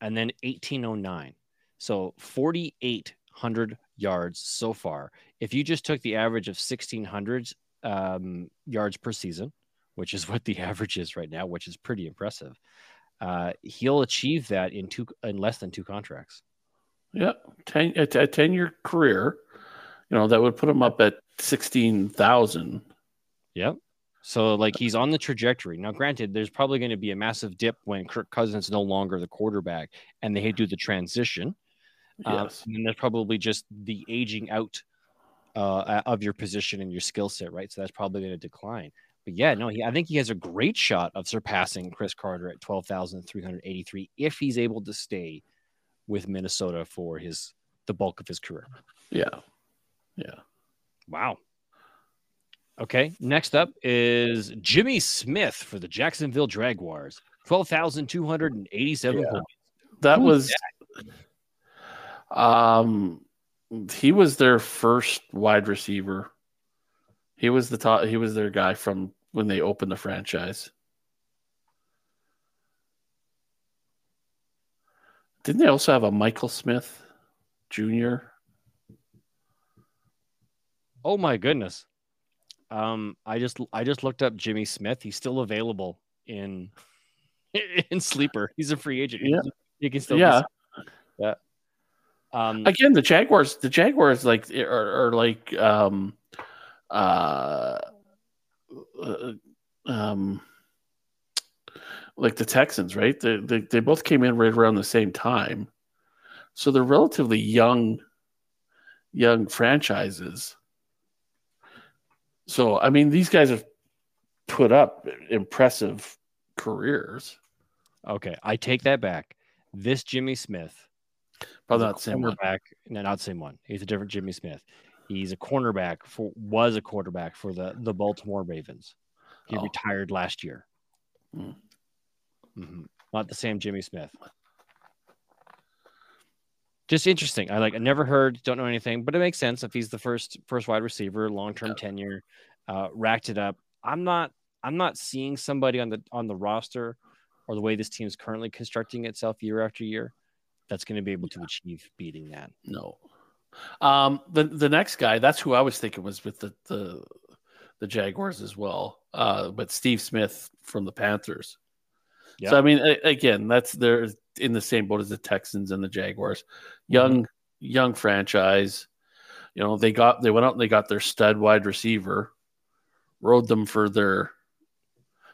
and then 1809. So 4,800 yards so far. If you just took the average of 1,600 um, yards per season, which is what the average is right now, which is pretty impressive, uh, he'll achieve that in two in less than two contracts. Yeah, ten a, a ten year career. You know that would put him up at sixteen thousand. Yep. So like he's on the trajectory. Now, granted, there's probably going to be a massive dip when Kirk Cousins is no longer the quarterback and they do the transition. Um, Yes. and then there's probably just the aging out uh, of your position and your skill set, right? So that's probably going to decline. But yeah, no, he, I think he has a great shot of surpassing Cris Carter at 12,383 if he's able to stay with Minnesota for his the bulk of his career. Yeah. Yeah. Wow. Okay. Next up is Jimmy Smith for the Jacksonville Jaguars. 12,287 Yeah. points. That was um he was their first wide receiver. He was the top he was their guy from when they opened the franchise. Didn't they also have a Michael Smith Jr.? Oh my goodness. Um, I just I just looked up Jimmy Smith. He's still available in in sleeper. He's a free agent. Yeah. You can still Yeah. yeah. Um, Again, the Jaguars, the Jaguars like are, are like um uh uh, um like the Texans, right? They, they they both came in right around the same time. So they're relatively young young franchises. So I mean these guys have put up impressive careers. okay, I take that back. This Jimmy Smith Probably not the same one. No, not the same one. He's a different Jimmy Smith. He's a cornerback for was a quarterback for the the Baltimore Ravens. He Oh. retired last year. Hmm. Mhm. Not the same Jimmy Smith. Just interesting. I like. I never heard. Don't know anything, but it makes sense if he's the first first wide receiver, long term tenure, uh, racked it up. I'm not. I'm not seeing somebody on the on the roster or the way this team's currently constructing itself year after year that's going to be able to achieve beating that. No. Um, the the next guy, that's who I was thinking was with the the, the Jaguars as well. Uh, but Steve Smith from the Panthers. Yeah. So I mean, a- again, that's they're in the same boat as the Texans and the Jaguars. Young young franchise. You know, they got they went out and they got their stud wide receiver, rode them for their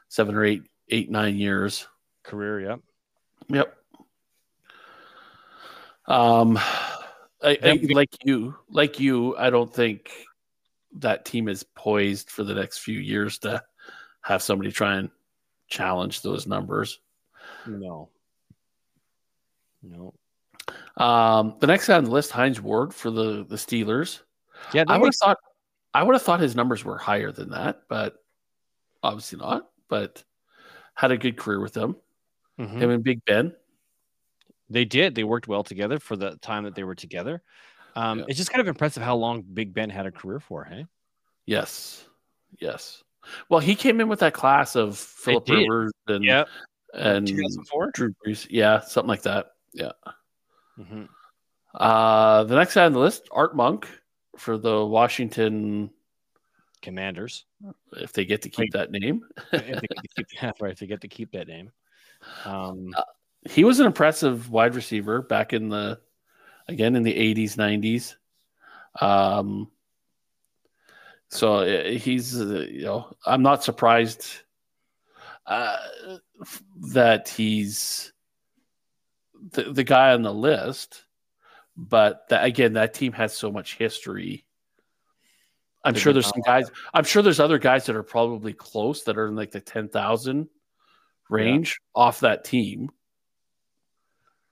seven or eight eight nine years. Career, yep. Yep. Um, I, I, like you, like you, I don't think that team is poised for the next few years to have somebody try and challenge those numbers. No. No. Um, the next guy on the list, Hines Ward for the the Steelers. Yeah, I would have thought, I would have thought his numbers were higher than that, but obviously not. But had a good career with them. Mhm. Him and Big Ben. They did. They worked well together for the time that they were together. Um, Yeah. It's just kind of impressive how long Big Ben had a career for, hey? Yes, yes. Well, he came in with that class of Philip. Rivers and Yep. and 2004. Drew Brees. Yeah, something like that. Yeah. hmm Uh, the next guy on the list, Art Monk for the Washington, Commanders. if they get to keep that name. if they get to keep, right, if they get to keep that name. Um, He was an impressive wide receiver back in the, again, in the 80s, 90s. Um, so uh, he's, uh, you know, I'm not surprised uh, that he's the, the guy on the list. But that, again, that team has so much history. I'm sure there's some guys. I'm sure there's other guys that are probably close that are in like the ten thousand range off that team.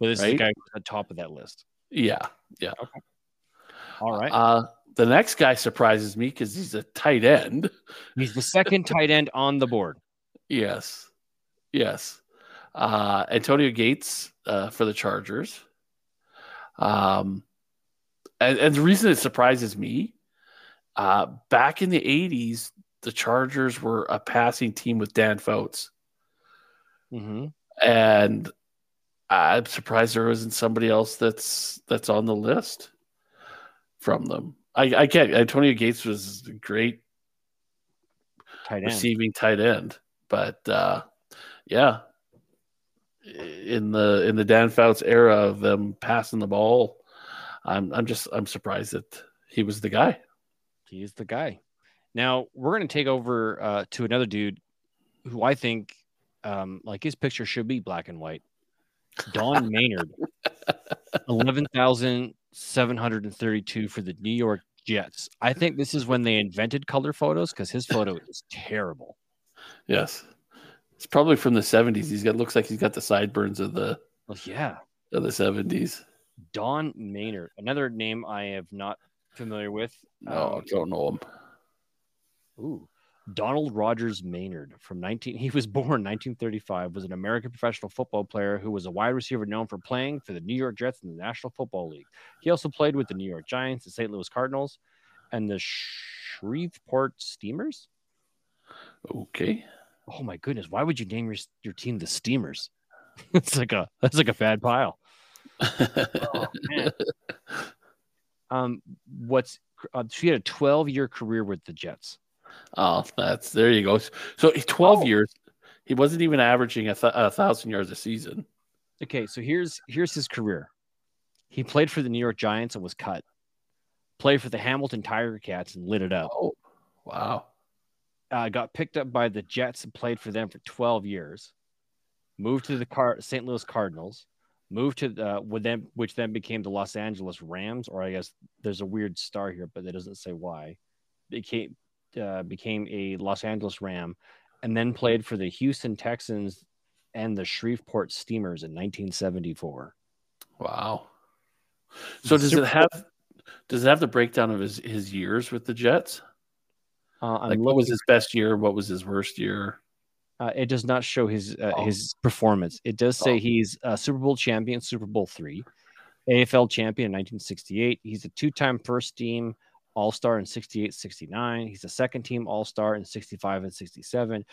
But this is the guy who's at the top of that list. Yeah, yeah. Okay. All right. Uh, the next guy surprises me because he's a tight end. He's the second tight end on the board. Yes, yes. Uh, Antonio Gates uh, for the Chargers. Um, and, and the reason it surprises me, uh, back in the '80s, the Chargers were a passing team with Dan Fouts, hmm and I'm surprised there isn't somebody else that's that's on the list from them. I, I can't. Antonio Gates was a great Tight receiving tight end. But uh, yeah, in the in the Dan Fouts era of them passing the ball, I'm I'm just I'm surprised that he was the guy. He's the guy. Now we're going to take over uh, to another dude who I think, um, like his picture should be black and white. Don Maynard, eleven thousand seven hundred and thirty-two for the New York Jets. I think this is when they invented color photos because his photo is terrible. Yes. It's probably from the 70s. He's got looks like he's got the sideburns of the Well, yeah. of the 70s. Don Maynard, another name I have not familiar with. No, Um, don't know him. Ooh. Donald Rogers Maynard from 19 he was born 1935 was an American professional football player who was a wide receiver known for playing for the New York Jets in the National Football League. He also played with the New York Giants, the St. Louis Cardinals, and the Shreveport Steamers. Okay. Oh my goodness, why would you name your your team the Steamers? it's like a that's like a bad pile. Oh, man. Um what's uh, she had a 12 year career with the Jets. Oh, that's there you go. So 12 Oh. years. He wasn't even averaging a, th- a thousand yards a season. Okay, so here's here's his career. He played for the New York Giants and was cut. Played for the Hamilton Tiger Cats and lit it up. Oh, wow. Uh, got picked up by the Jets and played for them for 12 years. Moved to the Car- St. Louis Cardinals. Moved to the with them, which then became the Los Angeles Rams, or I guess there's a weird star here, but it doesn't say why. Became uh, became a Los Angeles Ram, and then played for the Houston Texans and the Shreveport Steamers in 1974. Wow. So does Super it have does it have the breakdown of his his years with the Jets? Uh, I'm Like what was his best year? What was his worst year? Uh, it does not show his uh, Oh. his performance. It does say Oh. he's a Super Bowl champion, Super Bowl three, AFL champion in 1968. He's a two-time first team All Star in 68, 69. He's a second team All Star in 65 and 67.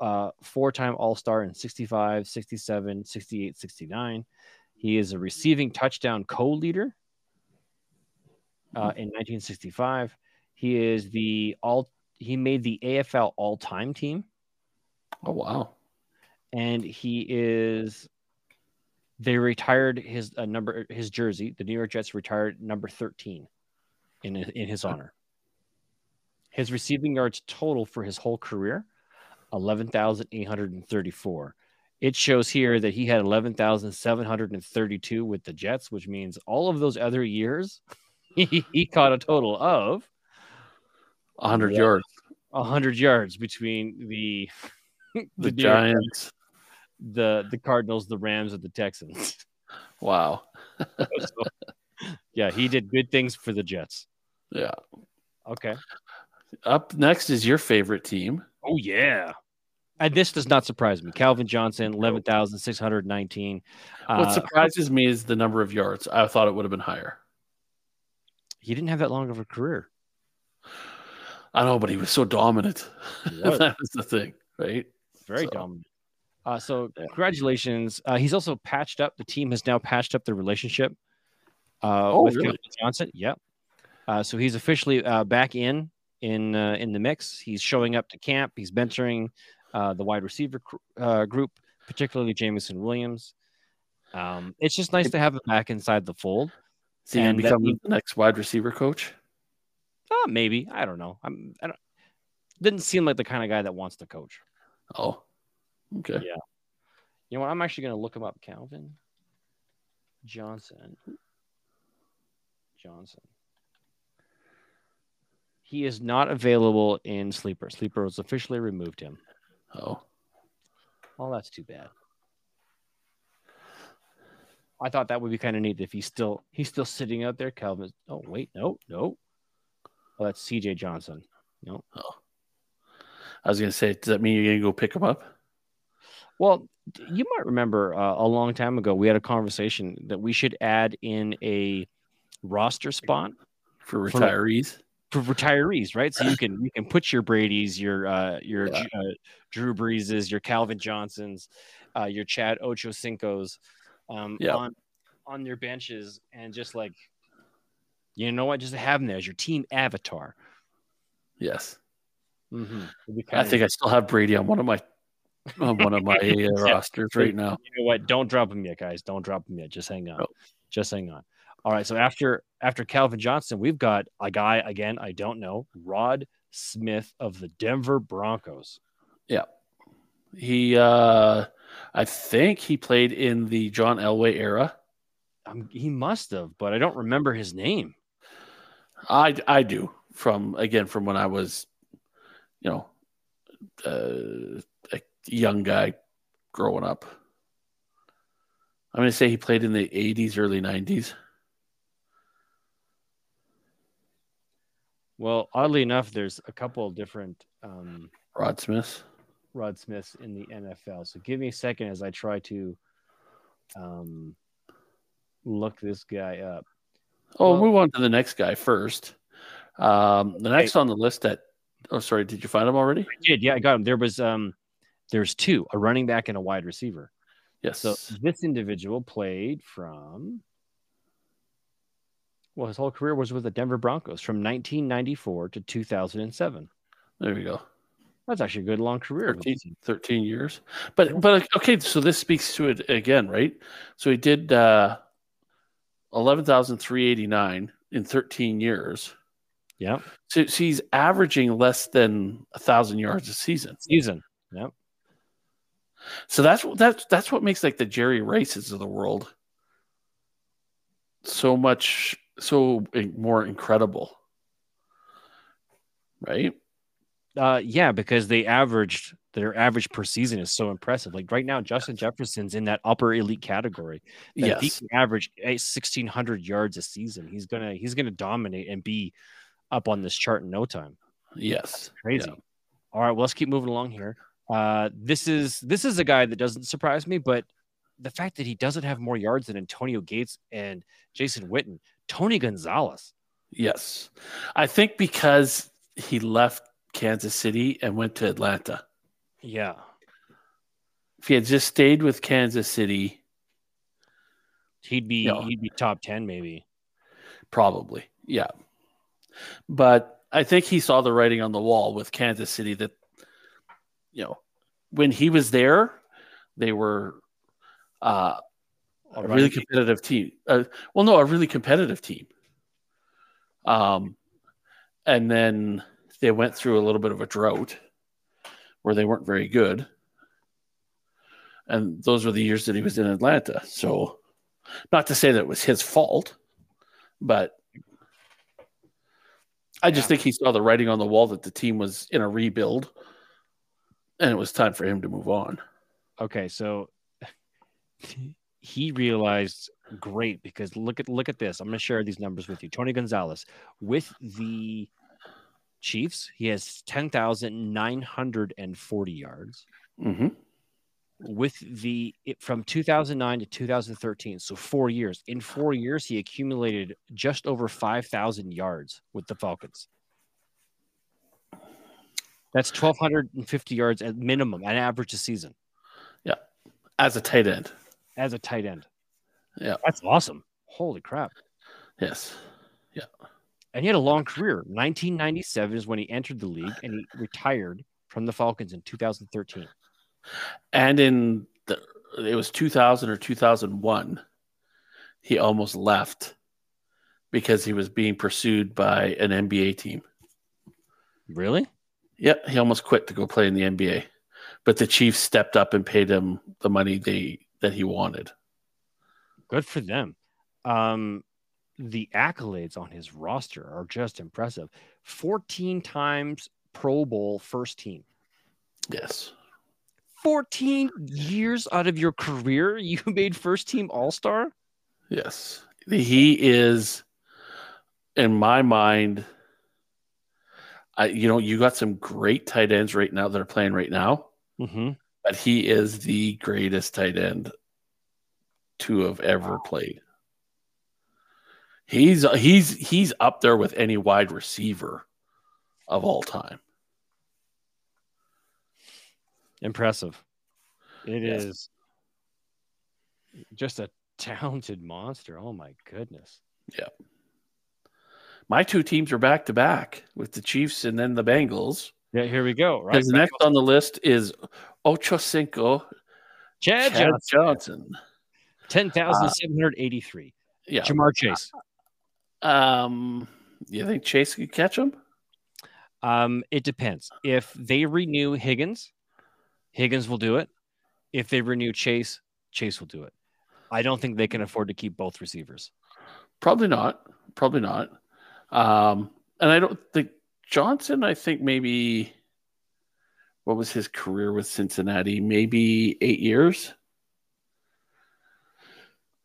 Uh, four-time All Star in 65, 67, 68, 69. He is a receiving touchdown co-leader uh, in 1965. He is the all. He made the AFL all-time team Oh wow. and he is they retired his uh, number his jersey the new york jets retired number 13 in in his uh, honor his receiving yards total for his whole career 11,834 it shows here that he had 11,732 with the jets which means all of those other years he, he caught a total of 100 Yeah. yards. 100 yards between the The, York Giants. the the Cardinals, the Rams, and the Texans. Wow. So, yeah, he did good things for the Jets. Yeah. Okay. Up next is your favorite team. Oh yeah. And this does not surprise me. Calvin Johnson, eleven thousand six hundred nineteen. what Uh, surprises me is the number of yards. I thought it would have been higher. he didn't have that long of a career. I know, but he was so dominant. That was the thing, right? Very So- dominant. Uh, so congratulations. Uh, he's also patched up. The team has now patched up their relationship uh, Oh, with really? Johnson. Yep. Uh, so he's officially uh, back in in uh, in the mix. He's showing up to camp. He's mentoring uh, the wide receiver cr- uh, group, particularly Jameson Williams. Um, it's just nice to have him back inside the fold. Going And that become the next wide receiver coach? Uh, maybe I don't know. I'm. I don't. Didn't seem like the kind of guy that wants to coach. Oh, okay. Yeah. You know what? I'm actually going to look him up. Calvin Johnson. Johnson. He is not available in Sleeper. Sleeper has officially removed him. Oh, Well, that's too bad. I thought that would be kind of neat if he's still he's still sitting out there. Calvin. Oh wait, no, no. Oh, that's C.J. Johnson. No. Oh. I was going to say, does that mean you're going to go pick him up? Well, you might remember uh, a long time ago we had a conversation that we should add in a roster spot for For- retirees. for retirees, right? So you can you can put your Brady's, your uh, your Yeah. uh, Drew Breeses, your Calvin Johnsons, uh, your Chad Ochocinco's um, Yeah. on on your benches and just like you know what, just have them there as your team avatar. Yes, Mm-hmm. I think I still have Brady on one of my on one of my uh, rosters right now. you know what? Don't drop him yet, guys. Don't drop him yet. Just hang on. Just hang on. All right. So after after Calvin Johnson, we've got a guy again. I don't know. Rod Smith of the Denver Broncos. Yeah, he, uh I think he played in the John Elway era. Um, he must have, but I don't remember his name. I I do from again from when I was, you know, uh, a young guy growing up. I'm going to say he played in the 80s, early 90s. Well, oddly enough, there's a couple of different um, Rod Smith. Rod Smiths in the NFL. So give me a second as I try to um, look this guy up. Oh, Well- move on to the next guy first. Um, the next on the list that, oh, sorry, did you find him already? I did, yeah, I got him. There was um, there's two, a running back and a wide receiver. Yes. So this individual played from well, his whole career was with the Denver Broncos from 1994 to 2007. there we go. That's actually a good long career. 13, 13 years. But, but okay, so this speaks to it again, right? So he did uh, 11,389 in 13 years. Yeah, So, so he's averaging less than a thousand yards a season. season. Yep. So that's that's that's what makes like the Jerry Rices of the world so much so more incredible, right? Uh, yeah, because they averaged their average per season is so impressive. Like right now, Justin Jefferson's in that upper elite category. That he Yes, can average sixteen hundred yards a season, he's gonna he's gonna dominate and be up on this chart in no time. yes, Crazy. Yeah. All right, well, let's keep moving along here. Uh, this is this is a guy that doesn't surprise me, but the fact that he doesn't have more yards than Antonio Gates and Jason Witten, Tony Gonzalez. yes. I think because he left Kansas City and went to Atlanta. Yeah, If he had just stayed with Kansas City, he'd be Yeah. he'd be top ten maybe. probably, yeah. But I think he saw the writing on the wall with Kansas City that, you know, when he was there, they were uh, a really competitive team. Uh, well, no, a really competitive team. Um, and then they went through a little bit of a drought where they weren't very good. And those were the years that he was in Atlanta. So, not to say that it was his fault, but I just Yeah. think he saw the writing on the wall that the team was in a rebuild and it was time for him to move on. Okay, so he realized great because look at look at this. I'm going to share these numbers with you. Tony Gonzalez with the Chiefs, he has 10,940 yards. Mm-hmm. With the it, from 2009 to 2013, so 4 years. In 4 years he accumulated just over 5,000 yards with the Falcons. That's 1250 yards at minimum, an average a season Yeah, As a tight end. As a tight end. Yeah. That's awesome. Holy crap. Yes. Yeah. And he had a long career. 1997 is when he entered the league and he retired from the Falcons in 2013. And in the it was 2000 or 2001, he almost left because he was being pursued by an NBA team. Really? Yeah, he almost quit to go play in the NBA. But the Chiefs stepped up and paid him the money they that he wanted. Good for them. Um, the accolades on his roster are just impressive. 14 times Pro Bowl first team. Yes. 14 years out of your career, you made first team All Star? Yes. He is in my mind I you know, you got some great tight ends right now that are playing right now. Mm-hmm. But he is the greatest tight end to have ever played. He's he's he's up there with any wide receiver of all time. Impressive. It is Yes. just a talented monster. Oh my goodness. Yeah. My two teams are back to back with the Chiefs and then the Bengals. Yeah, here we go. Right. Because next on the list is Ocho Cinco Chad, Chad Johnson, Johnson. 10,783. Yeah. Ja'Marr Chase. Um. You think Chase could catch him? Um, it depends. If they renew Higgins, Higgins will do it. If they renew Chase, Chase will do it. I don't think they can afford to keep both receivers. Probably not. Probably not. Um, and I don't think Johnson. I think maybe what was his career with Cincinnati? Maybe eight years.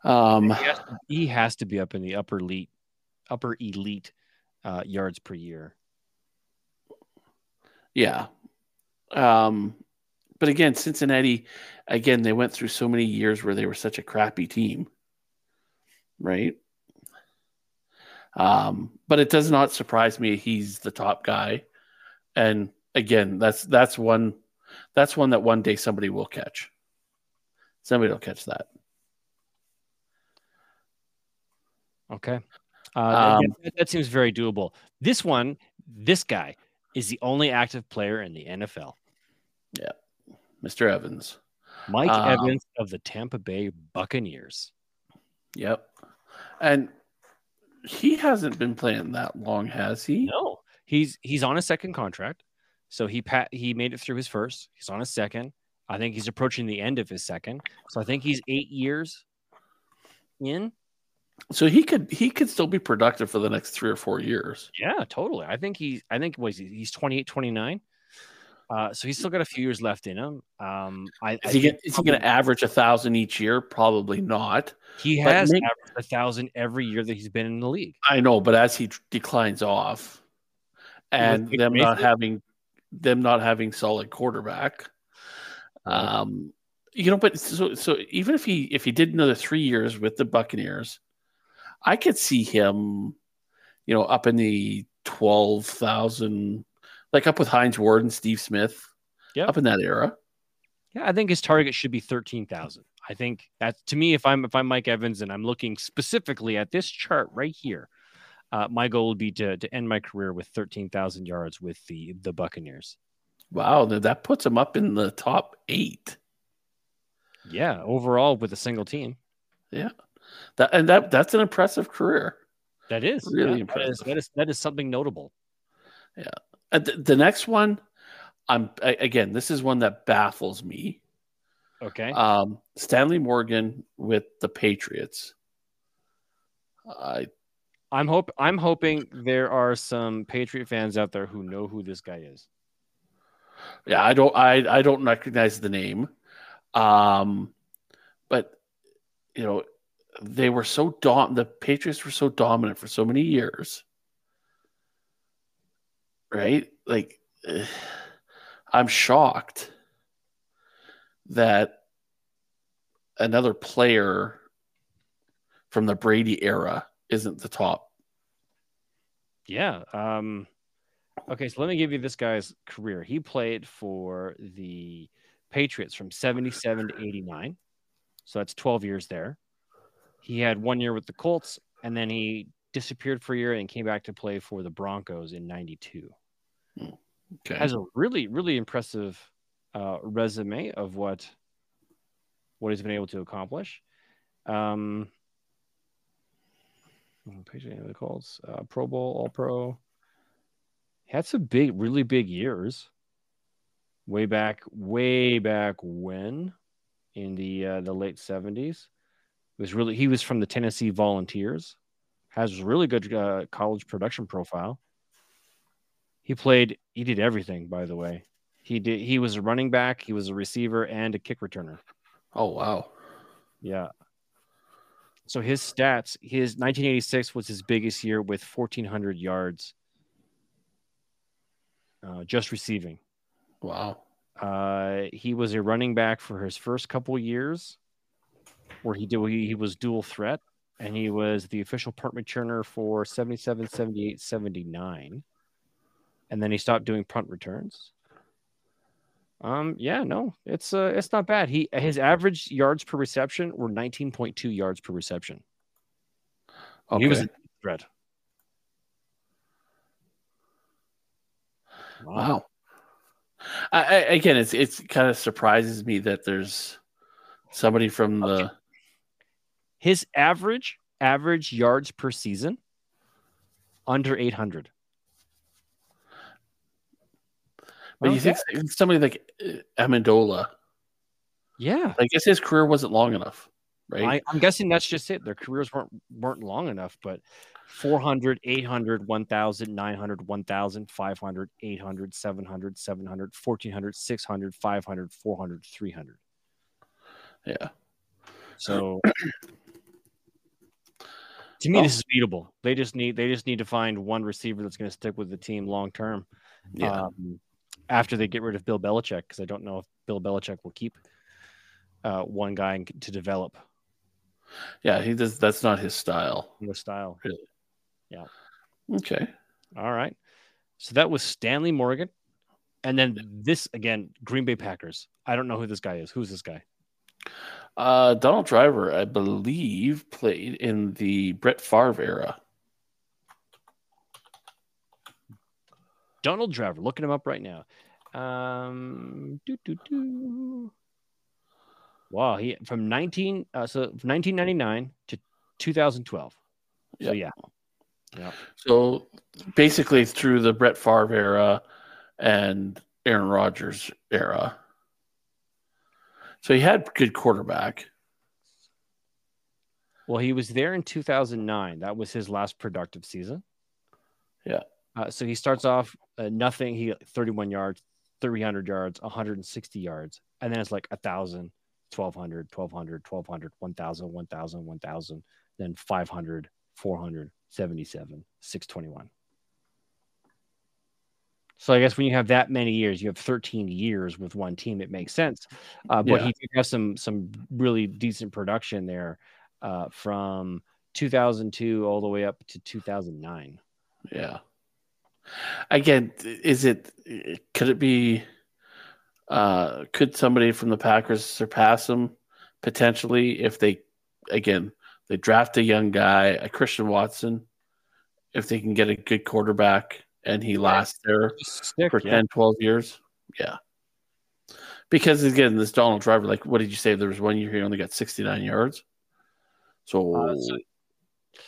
Um, he has, to, he has to be up in the upper elite, upper elite uh, yards per year. Yeah. Um, but again, Cincinnati, again, they went through so many years where they were such a crappy team, right? Um, but it does not surprise me he's the top guy. And again, that's that's one that's one that one day somebody will catch. Somebody will catch that. Okay. Uh, um, that, that, seems very doable. This one, this guy is the only active player in the NFL. Yeah. Mr. Evans. Mike um, Evans of the Tampa Bay Buccaneers. Yep. And he hasn't been playing that long, has he? No. He's he's on a second contract. So he pat he made it through his first. He's on a second. I think he's approaching the end of his second. So I think he's 8 years in. So he could he could still be productive for the next 3 or 4 years. Yeah, totally. I think he I think was he, he's 28 29. Uh, so he's still got a few years left in him. Um, I, is he, he going to average a thousand each year? Probably not. He has averaged a thousand every year that he's been in the league. I know, but as he declines off, and them not having them not having solid quarterback, um, you know, but so so even if he if he did another three years with the Buccaneers, I could see him, you know, up in the twelve thousand like up with Hines Ward and Steve Smith. Yeah, up in that era. Yeah, I think his target should be thirteen thousand. I think that to me, if I'm if I'm Mike Evans and I'm looking specifically at this chart right here, uh, my goal would be to to end my career with thirteen thousand yards with the the Buccaneers. Wow, that puts him up in the top eight. Yeah, overall with a single team. Yeah, that and that that's an impressive career. That is really yeah, impressive. That is, that is that is something notable. Yeah, uh, the, the next one, I'm I, again. This is one that baffles me. Okay. Um, Stanley Morgan with the Patriots. I, I'm hope I'm hoping there are some Patriot fans out there who know who this guy is. Yeah, I don't. I I don't recognize the name. Um, but you know, they were so dom. The Patriots were so dominant for so many years right? Like, I'm shocked that another player from the Brady era isn't the top. Yeah. Um, okay, so let me give you this guy's career. He played for the Patriots from 77 to 89. So that's 12 years there. He had one year with the Colts, and then he disappeared for a year and came back to play for the Broncos in 92. Okay. Has a really, really impressive uh, resume of what what he's been able to accomplish. Um, page of the calls, uh, Pro Bowl, All Pro. Had some big, really big years. Way back, way back when, in the uh, the late seventies, was really he was from the Tennessee Volunteers. Has really good uh, college production profile. He played. He did everything. By the way, he did. He was a running back. He was a receiver and a kick returner. Oh wow! Yeah. So his stats. His 1986 was his biggest year with 1,400 yards, uh, just receiving. Wow. Uh, he was a running back for his first couple years, where he did he, he was dual threat, and he was the official punt returner for 77, 78, 79 and then he stopped doing punt returns. Um, yeah, no, it's uh, it's not bad. He his average yards per reception were 19.2 yards per reception. Okay. He was a threat. Wow. wow. I, I, again, it's it's kind of surprises me that there's somebody from the okay. his average average yards per season under 800. But okay. you think somebody like uh, Amendola? Yeah, I guess his career wasn't long enough. right? I, I'm guessing that's just it. Their careers weren't weren't long enough, but 400, 800, 1000, 900, 1000, 500, 800, 700, 700, 1400, 600, 500, 400, 300. yeah. So to me, Oh. this is beatable. They just need they just need to find one receiver that's going to stick with the team long term. Yeah. Um, after they get rid of Bill Belichick, because I don't know if Bill Belichick will keep uh, one guy to develop yeah, he does that's not his style. the style. Really. Yeah. Okay. All right. So that was Stanley Morgan. And then this again, Green Bay Packers. I don't know who this guy is. Who's this guy? Uh Donald Driver, I believe, played in the Brett Favre era. Donald Driver. Looking him up right now. Um, doo, doo, doo. Wow, he from 19 uh, so from 1999 to 2012. So yeah, So basically through the Brett Favre era and Aaron Rodgers era. So he had good quarterback. well, he was there in 2009. That was his last productive season. Yeah. Uh, so he starts off uh, nothing. He 31 yards, 300 yards, 160 yards, and then it's like 1,000, 1,200, 1,200, 1,200, 1,000, 1,000, 1,000, then 500, 400, 77, 621. So I guess when you have that many years, you have 13 years with one team. It makes sense, uh, but Yeah. he did have some some really decent production there uh, from 2002 all the way up to 2009. Yeah. Again, is it could it be uh could somebody from the Packers surpass him potentially if they again they draft a young guy, a Christian Watson, if they can get a good quarterback and he lasts there Stick, for yeah. 10, 12 years. Yeah. Because again, this Donald Driver, like what did you say? There was one year he only got 69 yards. So, Uh,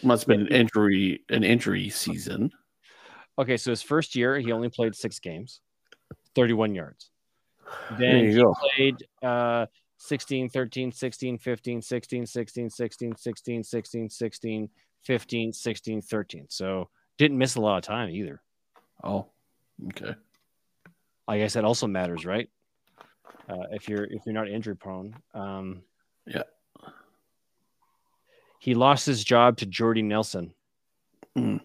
must have been an injury, an injury season. Okay, so his first year he only played six games, 31 yards. Then he go. played uh 16, 13, 16, 15, 16, 16, 16, 16, 16, 16, 15, 16, 13. So didn't miss a lot of time either. Oh, okay. I guess that also matters, right? Uh, if you're if you're not injury prone. Um, Yeah. He lost his job to Jordy Nelson. Hmm.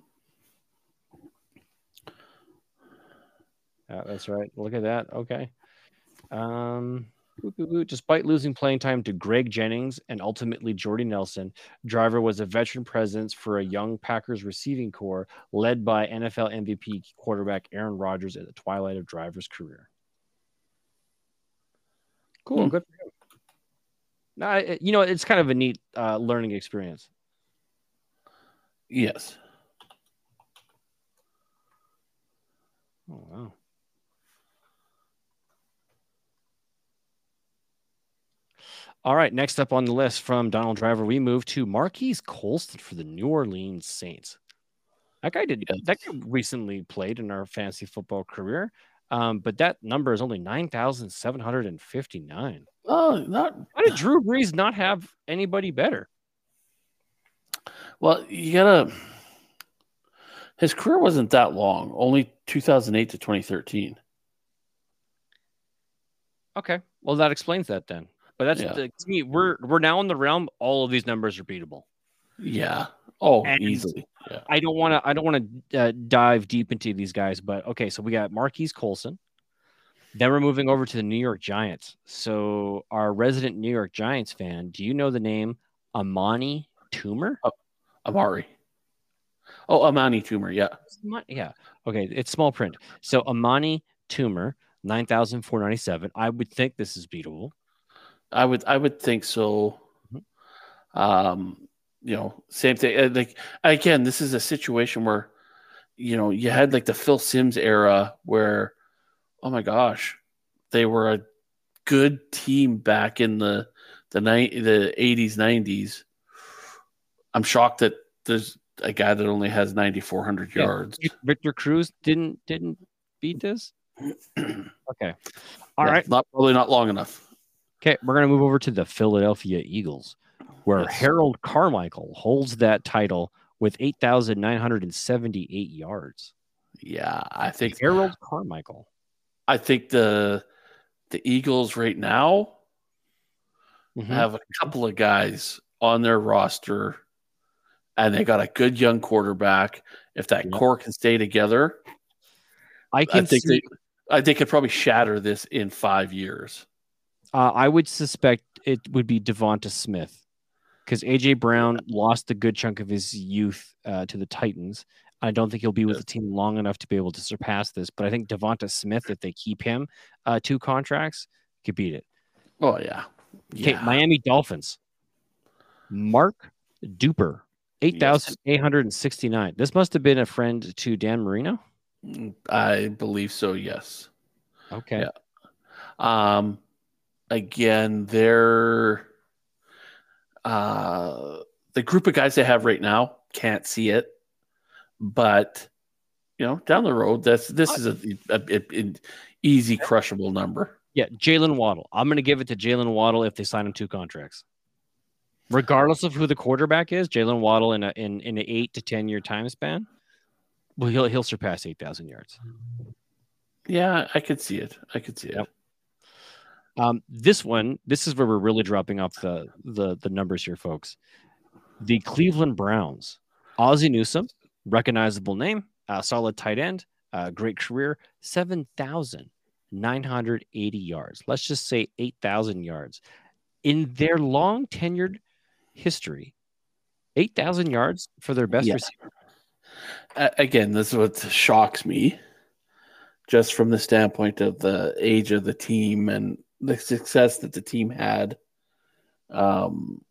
Yeah, that's right. Look at that. Okay. Um, despite losing playing time to Greg Jennings and ultimately Jordy Nelson, Driver was a veteran presence for a young Packers receiving corps led by NFL MVP quarterback Aaron Rodgers at the twilight of Driver's career. Cool. Hmm. Good for him. No, you know, it's kind of a neat uh, learning experience. Yes. Oh, wow. All right, next up on the list from Donald Driver, we move to Marquise Colston for the New Orleans Saints. That guy did Yes. that guy recently played in our fantasy football career, um, but that number is only nine thousand seven hundred and fifty nine. Oh, not How did Drew Brees not have anybody better? well. You gotta. His career wasn't that long. Only 2008 to 2013. Okay, well that explains that then. But that's Yeah. the, to me, we're we're now in the realm. All of these numbers are beatable. Yeah. Oh, And- easily. Yeah. I don't want to. I don't want to uh, dive deep into these guys, but okay. So we got Marquise Colston. Then we're moving over to the New York Giants. So our resident New York Giants fan, do you know the name Amani Toomer? Amari. Oh, Amani Toomer. Yeah. Yeah. Okay. It's small print. So Amani Toomer, nine thousand four ninety seven. I would think this is beatable. I would I would think so. Mhm. Um, you know, same thing. uh, Like again, this is a situation where you know you had like the Phil Simms era where, oh my gosh, they were a good team back in the the night the eighties nineties. I'm shocked that there's a guy that only has ninety four hundred Yeah. yards. Victor Cruz didn't didn't beat this. Okay. All Yeah, right. not probably not long enough. Okay, we're gonna move over to the Philadelphia Eagles. where Yes. Harold Carmichael holds that title with 8,978 yards. Yeah, I think Harold Carmichael. I think the the Eagles right now Mhm. have a couple of guys on their roster, and they got a good young quarterback. If that Yeah. core can stay together, I I can think see, they, I think could probably shatter this in five years. Uh, I would suspect it would be Devonta Smith because AJ Brown lost a good chunk of his youth uh, to the Titans. I don't think he'll be with the team long enough to be able to surpass this, but I think Devonta Smith, if they keep him uh, two contracts, could beat it. Oh yeah, Okay, yeah. Miami Dolphins. Mark Duper, 8,869. This must have been a friend to Dan Marino. I believe so. Yes. Okay. Yeah. Um, again, they're uh, the group of guys they have right now can't see it, but you know, down the road, that's this is a, a, a- an easy crushable number. Yeah, Jaylen Waddle. I'm going to give it to Jaylen Waddle if they sign him two contracts. Regardless of who the quarterback is, Jaylen Waddle in a in, in an eight to ten year time span, well, he'll he'll surpass eight thousand yards. Yeah, I could see it. I could see it. Yep. Um, this one, this is where we're really dropping off the the the numbers here, folks. The Cleveland Browns, Ozzie Newsome, recognizable name, uh, solid tight end, uh, great career, seven thousand nine hundred eighty yards. Let's just say eight thousand yards in their long tenured history. Eight thousand yards for their best Yeah. receiver. Again, this is what shocks me, just from the standpoint of the age of the team and the success that the team had um,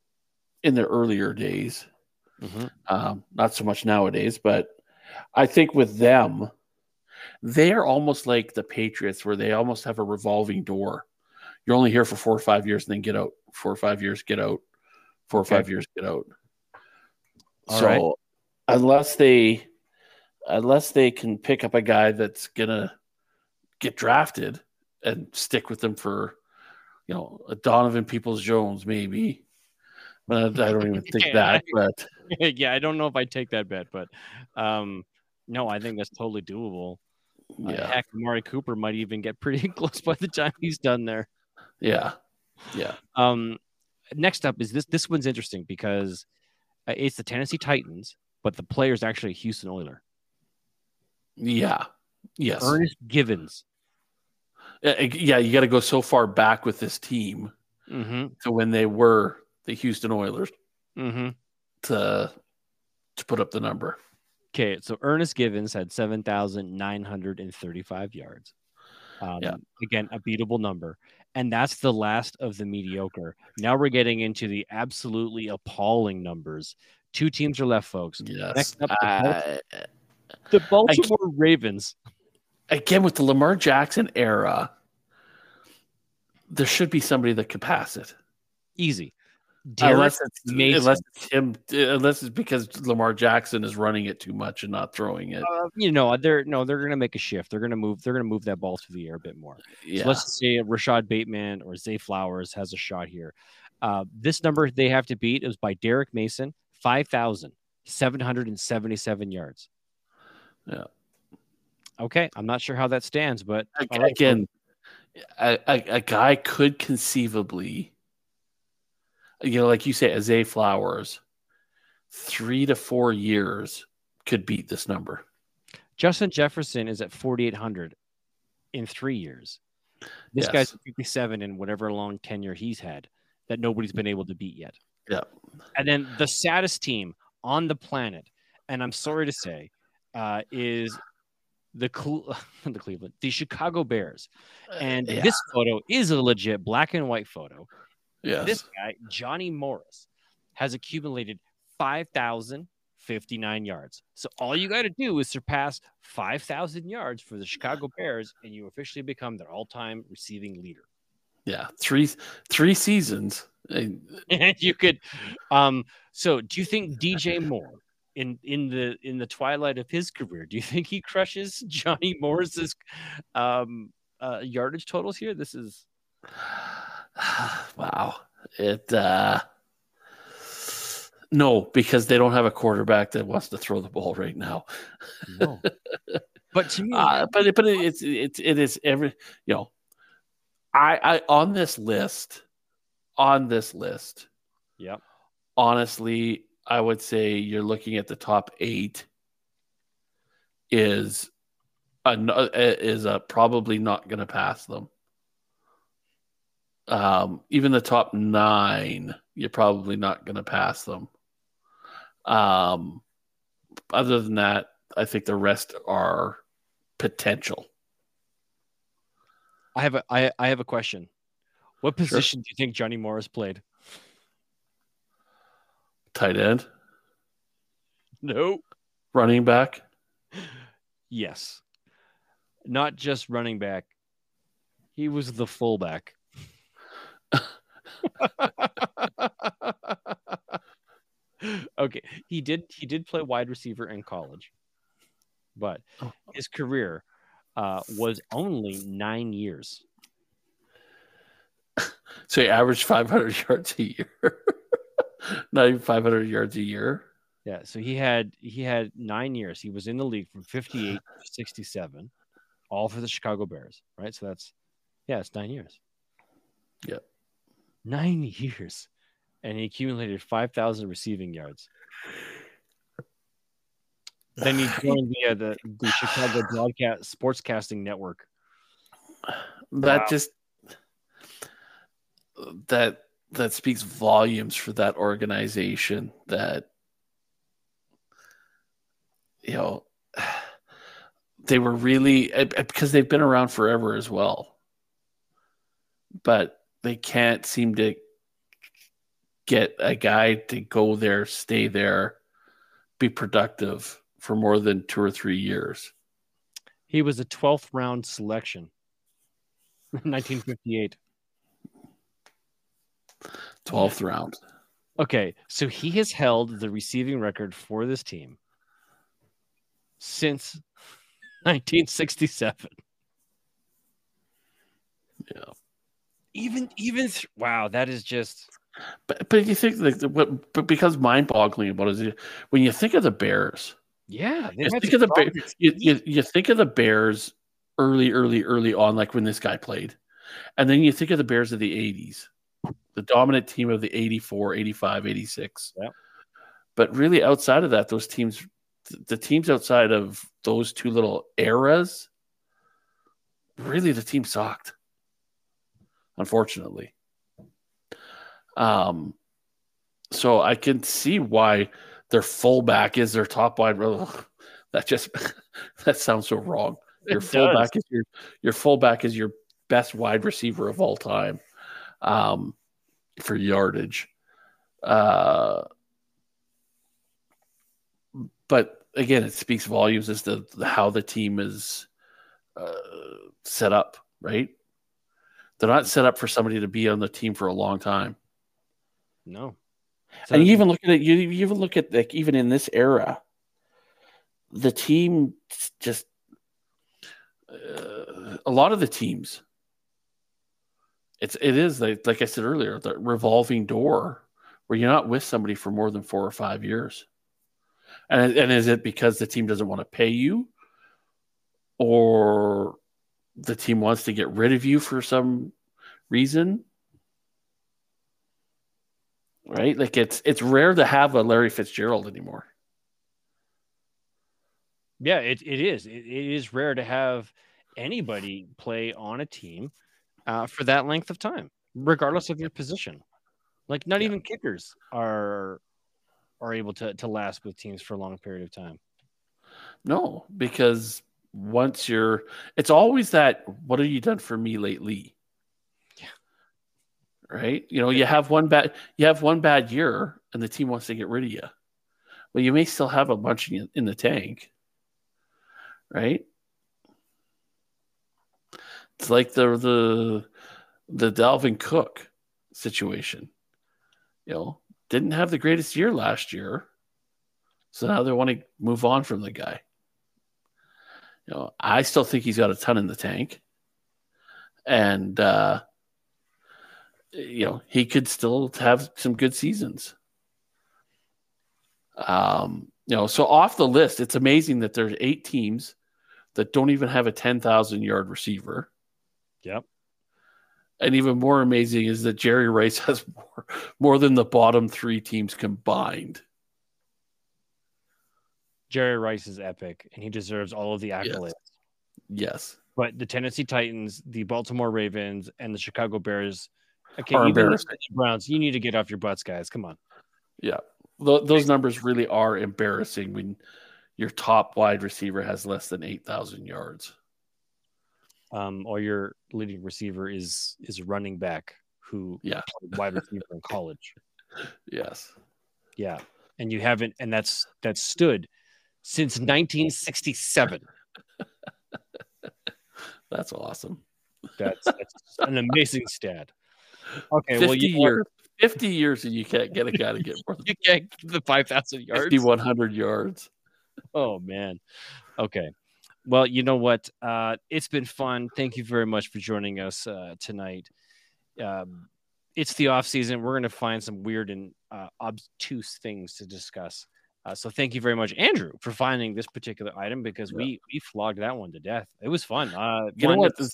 in their earlier days. Mhm. Um, not so much nowadays, but I think with them, they are almost like the Patriots, where they almost have a revolving door. You're only here for four or five years and then get out. Four or five years, get out. Four or Okay. five years, get out. All so right. unless they unless they can pick up a guy that's gonna get drafted and stick with them for you know a Donovan Peoples Jones maybe. But I don't even think Yeah. that. But yeah, I don't know if I take that bet, but um, no, I think that's totally doable. Uh, yeah, heck, Amari Cooper might even get pretty close by the time he's done there. yeah, yeah. Um, next up is this. This one's interesting because uh, it's the Tennessee Titans, but the player is actually a Houston Oiler. Yeah. Yes. Ernest Givins. Uh, Yeah, you got to go so far back with this team Mm-hmm. to when they were the Houston Oilers Mm-hmm. to to put up the number. Okay, so Ernest Givins had seven thousand nine hundred and thirty-five yards. Um, Yeah. Again, a beatable number, and that's the last of the mediocre. Now we're getting into the absolutely appalling numbers. Two teams are left, folks. Yes. Next up, the Uh, The Baltimore Ravens. Again with the Lamar Jackson era, there should be somebody that can pass it. Easy. Derrick unless it's Mason. unless it's him unless it's because Lamar Jackson is running it too much and not throwing it. uh, you know, they're no, they're gonna make a shift. They're gonna move. They're gonna move that ball through the air a bit more. yeah. So let's say Rashod Bateman or Zay Flowers has a shot here. Uh, this number they have to beat is by Derrick Mason, five thousand seven hundred and seventy-seven yards. Yeah. Okay, I'm not sure how that stands, but Ag- all right, again, a, a, a guy could conceivably, you know, like you say, Zay Flowers, three to four years could beat this number. Justin Jefferson is at 4,800 in three years. This Yes. guy's at 57 in whatever long tenure he's had that nobody's been able to beat yet. Yeah. And then the saddest team on the planet, and I'm sorry to say, uh, is the Cle- the Cleveland, the Chicago Bears. And Yeah. this photo is a legit black and white photo. yes. This guy, Johnny Morris, has accumulated 5,059 yards. So all you got to do is surpass 5,000 yards for the Chicago Bears, and you officially become their all-time receiving leader. yeah, three three seasons. And And you could, um. So do you think DJ Moore? In, in the in the twilight of his career, do you think he crushes Johnny Morris's um, uh, yardage totals here? This is wow, it. uh No, because they don't have a quarterback that wants to throw the ball right now. No. but to me, Uh, but but it, it's it's it is every you know, I I on this list, on this list, yep. honestly, I would say you're looking at the top eight is a, is a, probably not going to pass them. Um, even the top nine, you're probably not going to pass them. Um, other than that, I think the rest are potential. I have a I, I have a question. What position sure. do you think Johnny Morris played? Tight end. No. Running back. Yes. Not just running back. He was the fullback. okay, he did he did play wide receiver in college, but oh. his career uh, was only nine years. So he averaged 500 yards a year, not even 500 yards a year. Yeah, so he had he had nine years. He was in the league from 58 to 67, all for the Chicago Bears, right? So that's yeah, it's nine years. Yep. Nine years. And he accumulated 5,000 receiving yards. Then he joined the, uh, the, the Chicago Broadcast Sportscasting Network. That wow. just that that speaks volumes for that organization that you know they were really eh, eh, because they've been around forever as well but they can't seem to get a guy to go there, stay there, be productive for more than two or three years. He was a 12th round selection. 1958. 12th round. Okay, so he has held the receiving record for this team since 1967. Yeah even even th- wow, that is just. But but you think like what? But because mind boggling about it is when you think of the Bears. Yeah, you think of the Bears. You, you, you think of the Bears early, early, early on, like when this guy played, and then you think of the Bears of the '80s, the dominant team of the '84, '85, '86. Yeah. But really, outside of that, those teams, the teams outside of those two little eras, really the team sucked unfortunately. Um, so I can see why their fullback is their top wide. Ugh, that just that sounds so wrong. Your it fullback does. is your your fullback is your best wide receiver of all time um, for yardage. Uh, but again, it speaks volumes as to how the team is uh, set up, right? They're not set up for somebody to be on the team for a long time. No. So, and you even look at it, you, you even look at like even in this era, the team just uh, a lot of the teams. It's it is like I said earlier, the revolving door where you're not with somebody for more than four or five years. And and is it because the team doesn't want to pay you, or the team wants to get rid of you for some reason? Right? Like it's it's rare to have a larry fitzgerald anymore. Yeah it, it is. It, it is rare to have anybody play on a team uh, for that length of time regardless of your position. Like not yeah. even kickers are are able to to last with teams for a long period of time. No because once you're it's always that what have you done for me lately? Yeah. Right? You know you have one bad you have one bad year and the team wants to get rid of you well you may still have a bunch in, in the tank. Right it's like the the the Dalvin Cook situation you know didn't have the greatest year last year so now they want to move on from the guy you know, I still think he's got a ton in the tank, and uh, you know he could still have some good seasons. Um, you know, so off the list, it's amazing that there's eight teams that don't even have a 10,000 yard receiver. Yep. And even more amazing is that Jerry Rice has more, more than the bottom three teams combined. Jerry Rice is epic, and he deserves all of the accolades. Yes. yes. But the Tennessee Titans, the Baltimore Ravens, and the Chicago Bears, okay, Are even the embarrassing. Browns, you need to get off your butts, guys. Come on. Yeah. Th- those numbers really are embarrassing when your top wide receiver has less than 8,000 yards. Um, or your leading receiver is is running back who Yeah. played wide receiver in college. Yes. Yeah, and you haven't, and that's that's stood since 1967. That's awesome. That's, that's an amazing stat. Okay, 50 well, you years. 50 years and you can't get a guy to get more than you can't get the 5,000 yards. 5,100 yards. Oh man. Okay. Well, you know what? Uh, it's been fun. Thank you very much for joining us uh, tonight. Um, it's the off season. We're going to find some weird and uh, obtuse things to discuss. Uh, so thank you very much, Andrew, for finding this particular item because we we flogged that one to death. It was fun. Uh, You know what? This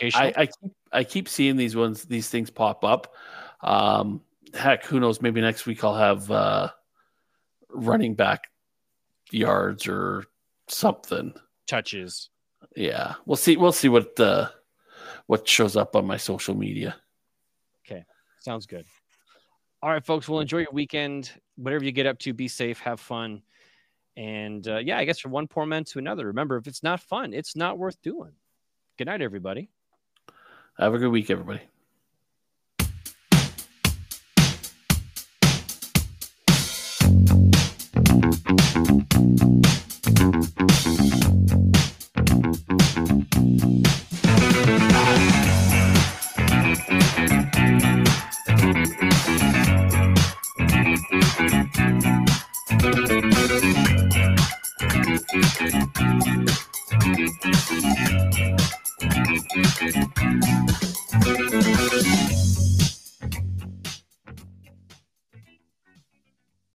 is-. I, I keep I keep seeing these ones, these things pop up. Um, heck, who knows? Maybe next week I'll have uh, running back yards or something. Touches. Yeah, we'll see. We'll see what uh, what shows up on my social media. Okay, sounds good. All right, folks. Well, enjoy your weekend. Whatever you get up to, be safe, have fun. And uh, yeah, I guess from one poor man to another. Remember, if it's not fun, it's not worth doing. Good night, everybody. Have a good week, everybody.